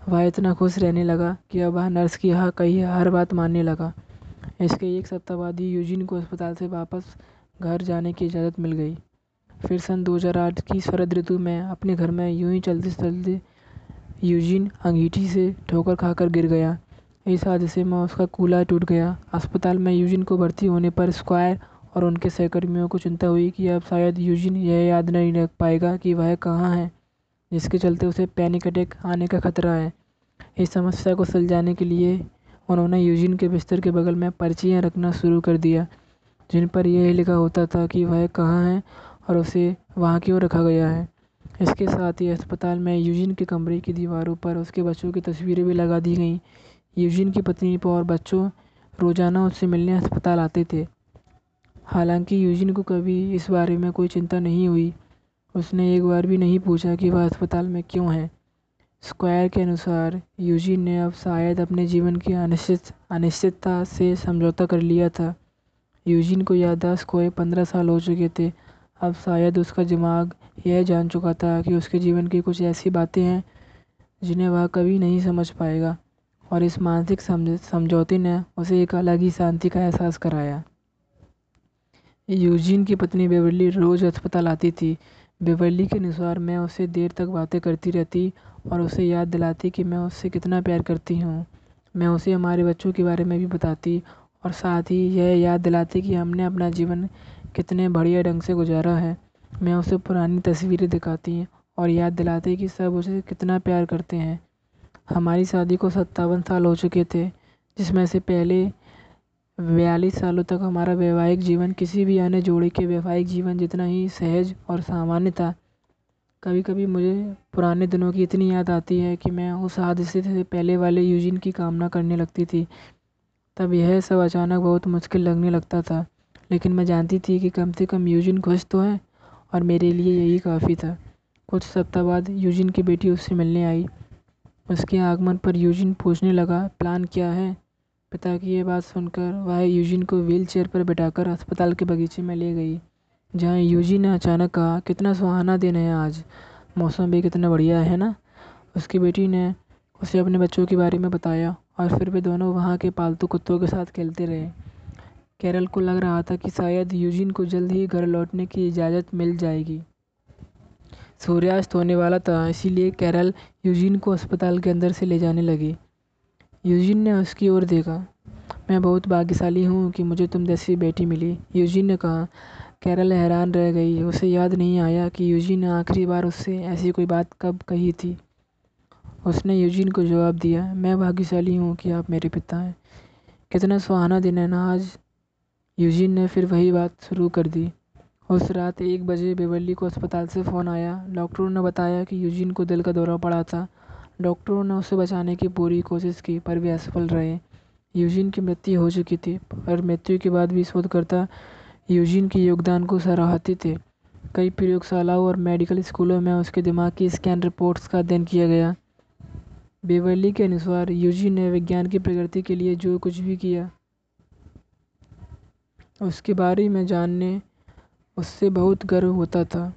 वह इतना खुश रहने लगा कि अब वह नर्स की हाँ कही हर बात मानने लगा। इसके एक सप्ताह बाद ही यूजिन को अस्पताल से वापस घर जाने की इजाज़त मिल गई। फिर सन 2008 की शरद ऋतु में अपने घर में यूँ ही चलते चलते यूजिन अंगीठी से ठोकर खाकर गिर गया। इस हादसे में उसका कूल्हा टूट गया। अस्पताल में यूजिन को भर्ती होने पर स्क्वायर और उनके सहकर्मियों को चिंता हुई कि अब शायद यूजिन यह याद नहीं रख पाएगा कि वह कहाँ है, जिसके चलते उसे पैनिक अटैक आने का खतरा है। इस समस्या को सुलझाने के लिए उन्होंने यूजिन के बिस्तर के बगल में पर्चियाँ रखना शुरू कर दिया, जिन पर यह लिखा होता था कि वह कहाँ है और उसे वहाँ क्यों रखा गया है। इसके साथ ही अस्पताल में यूजिन के कमरे की दीवारों पर उसके बच्चों की तस्वीरें भी लगा दी गईं। यूजिन की पत्नी और बच्चों, रोज़ाना उससे मिलने अस्पताल आते थे। हालाँकि यूजिन को कभी इस बारे में कोई चिंता नहीं हुई। उसने एक बार भी नहीं पूछा कि वह अस्पताल में क्यों है। स्क्वायर के अनुसार, यूजिन ने अब शायद अपने जीवन की अनिश्चित, अनिश्चितता से समझौता कर लिया था। यूजिन को याददाश्त खोए पंद्रह साल हो चुके थे। अब शायद उसका दिमाग यह जान चुका था कि उसके जीवन की कुछ ऐसी बातें हैं, जिन्हें वह कभी नहीं समझ पाएगा। और इस मानसिक समझौते ने उसे एक अलग ही शांति का एहसास कराया। यूजिन की पत्नी बेवरली रोज़ अस्पताल आती थी। बेवरली के अनुसार मैं उससे देर तक बातें करती रहती और उसे याद दिलाती कि मैं उससे कितना प्यार करती हूँ। मैं उसे हमारे बच्चों के बारे में भी बताती और साथ ही यह याद दिलाती कि हमने अपना जीवन कितने बढ़िया ढंग से गुजारा है। मैं उसे पुरानी तस्वीरें दिखाती और याद दिलाती कि सब उसे कितना प्यार करते हैं। हमारी शादी को सत्तावन साल हो चुके थे, जिसमें से पहले बयालीस सालों तक हमारा वैवाहिक जीवन किसी भी अन्य जोड़े के वैवाहिक जीवन जितना ही सहज और सामान्य था। कभी कभी मुझे पुराने दिनों की इतनी याद आती है कि मैं उस हादसे से पहले वाले यूजिन की कामना करने लगती थी। तब यह सब अचानक बहुत मुश्किल लगने लगता था। लेकिन मैं जानती थी कि कम से कम यूजिन खुश तो है, और मेरे लिए यही काफ़ी था। कुछ सप्ताह बाद यूजिन की बेटी उससे मिलने आई। उसके आगमन पर यूजिन पूछने लगा, प्लान क्या है? पिता की ये बात सुनकर वह यूजिन को व्हील चेयर पर बैठाकर अस्पताल के बगीचे में ले गई, जहाँ यूजी ने अचानक कहा, कितना सुहाना दिन है आज। मौसम भी कितना बढ़िया है ना? उसकी बेटी ने उसे अपने बच्चों के बारे में बताया, और फिर वे दोनों वहाँ के पालतू कुत्तों के साथ खेलते रहे। कैरल को लग रहा था कि शायद यूजिन को जल्द ही घर लौटने की इजाज़त मिल जाएगी। सूर्यास्त होने वाला था, इसीलिए कैरल यूजिन को अस्पताल के अंदर से ले जाने लगी। यूजिन ने उसकी ओर देखा। मैं बहुत भाग्यशाली हूँ कि मुझे तुम जैसी बेटी मिली। यूजिन ने कहा। कैरल हैरान रह गई। उसे याद नहीं आया कि यूजीन ने आखिरी बार उससे ऐसी कोई बात कब कही थी। उसने यूजीन को जवाब दिया। मैं भाग्यशाली हूँ कि आप मेरे पिता हैं। कितना सुहाना दिन है ना आज। यूजीन ने फिर वही बात शुरू कर दी। उस रात एक बजे बेवली को अस्पताल से फ़ोन आया। डॉक्टरों ने बताया कि यूजीन को दिल का दौरा पड़ा था। डॉक्टरों ने उसे बचाने की पूरी कोशिश की, पर वे असफल रहे। यूजीन की मृत्यु हो चुकी थी, पर मृत्यु के बाद भी शोधकर्ता यूजीन के योगदान को सराहते थे। कई प्रयोगशालाओं और मेडिकल स्कूलों में उसके दिमाग की स्कैन रिपोर्ट्स का अध्ययन किया गया। बेवली के अनुसार यूजी ने विज्ञान की प्रगति के लिए जो कुछ भी किया उसके बारे में जानने उससे बहुत गर्व होता था।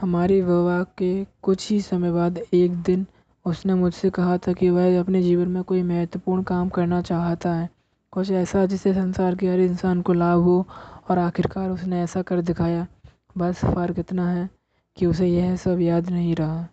हमारे विवाह के कुछ ही समय बाद एक दिन उसने मुझसे कहा था कि वह अपने जीवन में कोई महत्वपूर्ण काम करना चाहता है। कुछ ऐसा जिससे संसार के हर इंसान को लाभ हो और आखिरकार उसने ऐसा कर दिखाया। बस फ़र्क इतना है कि उसे यह सब याद नहीं रहा।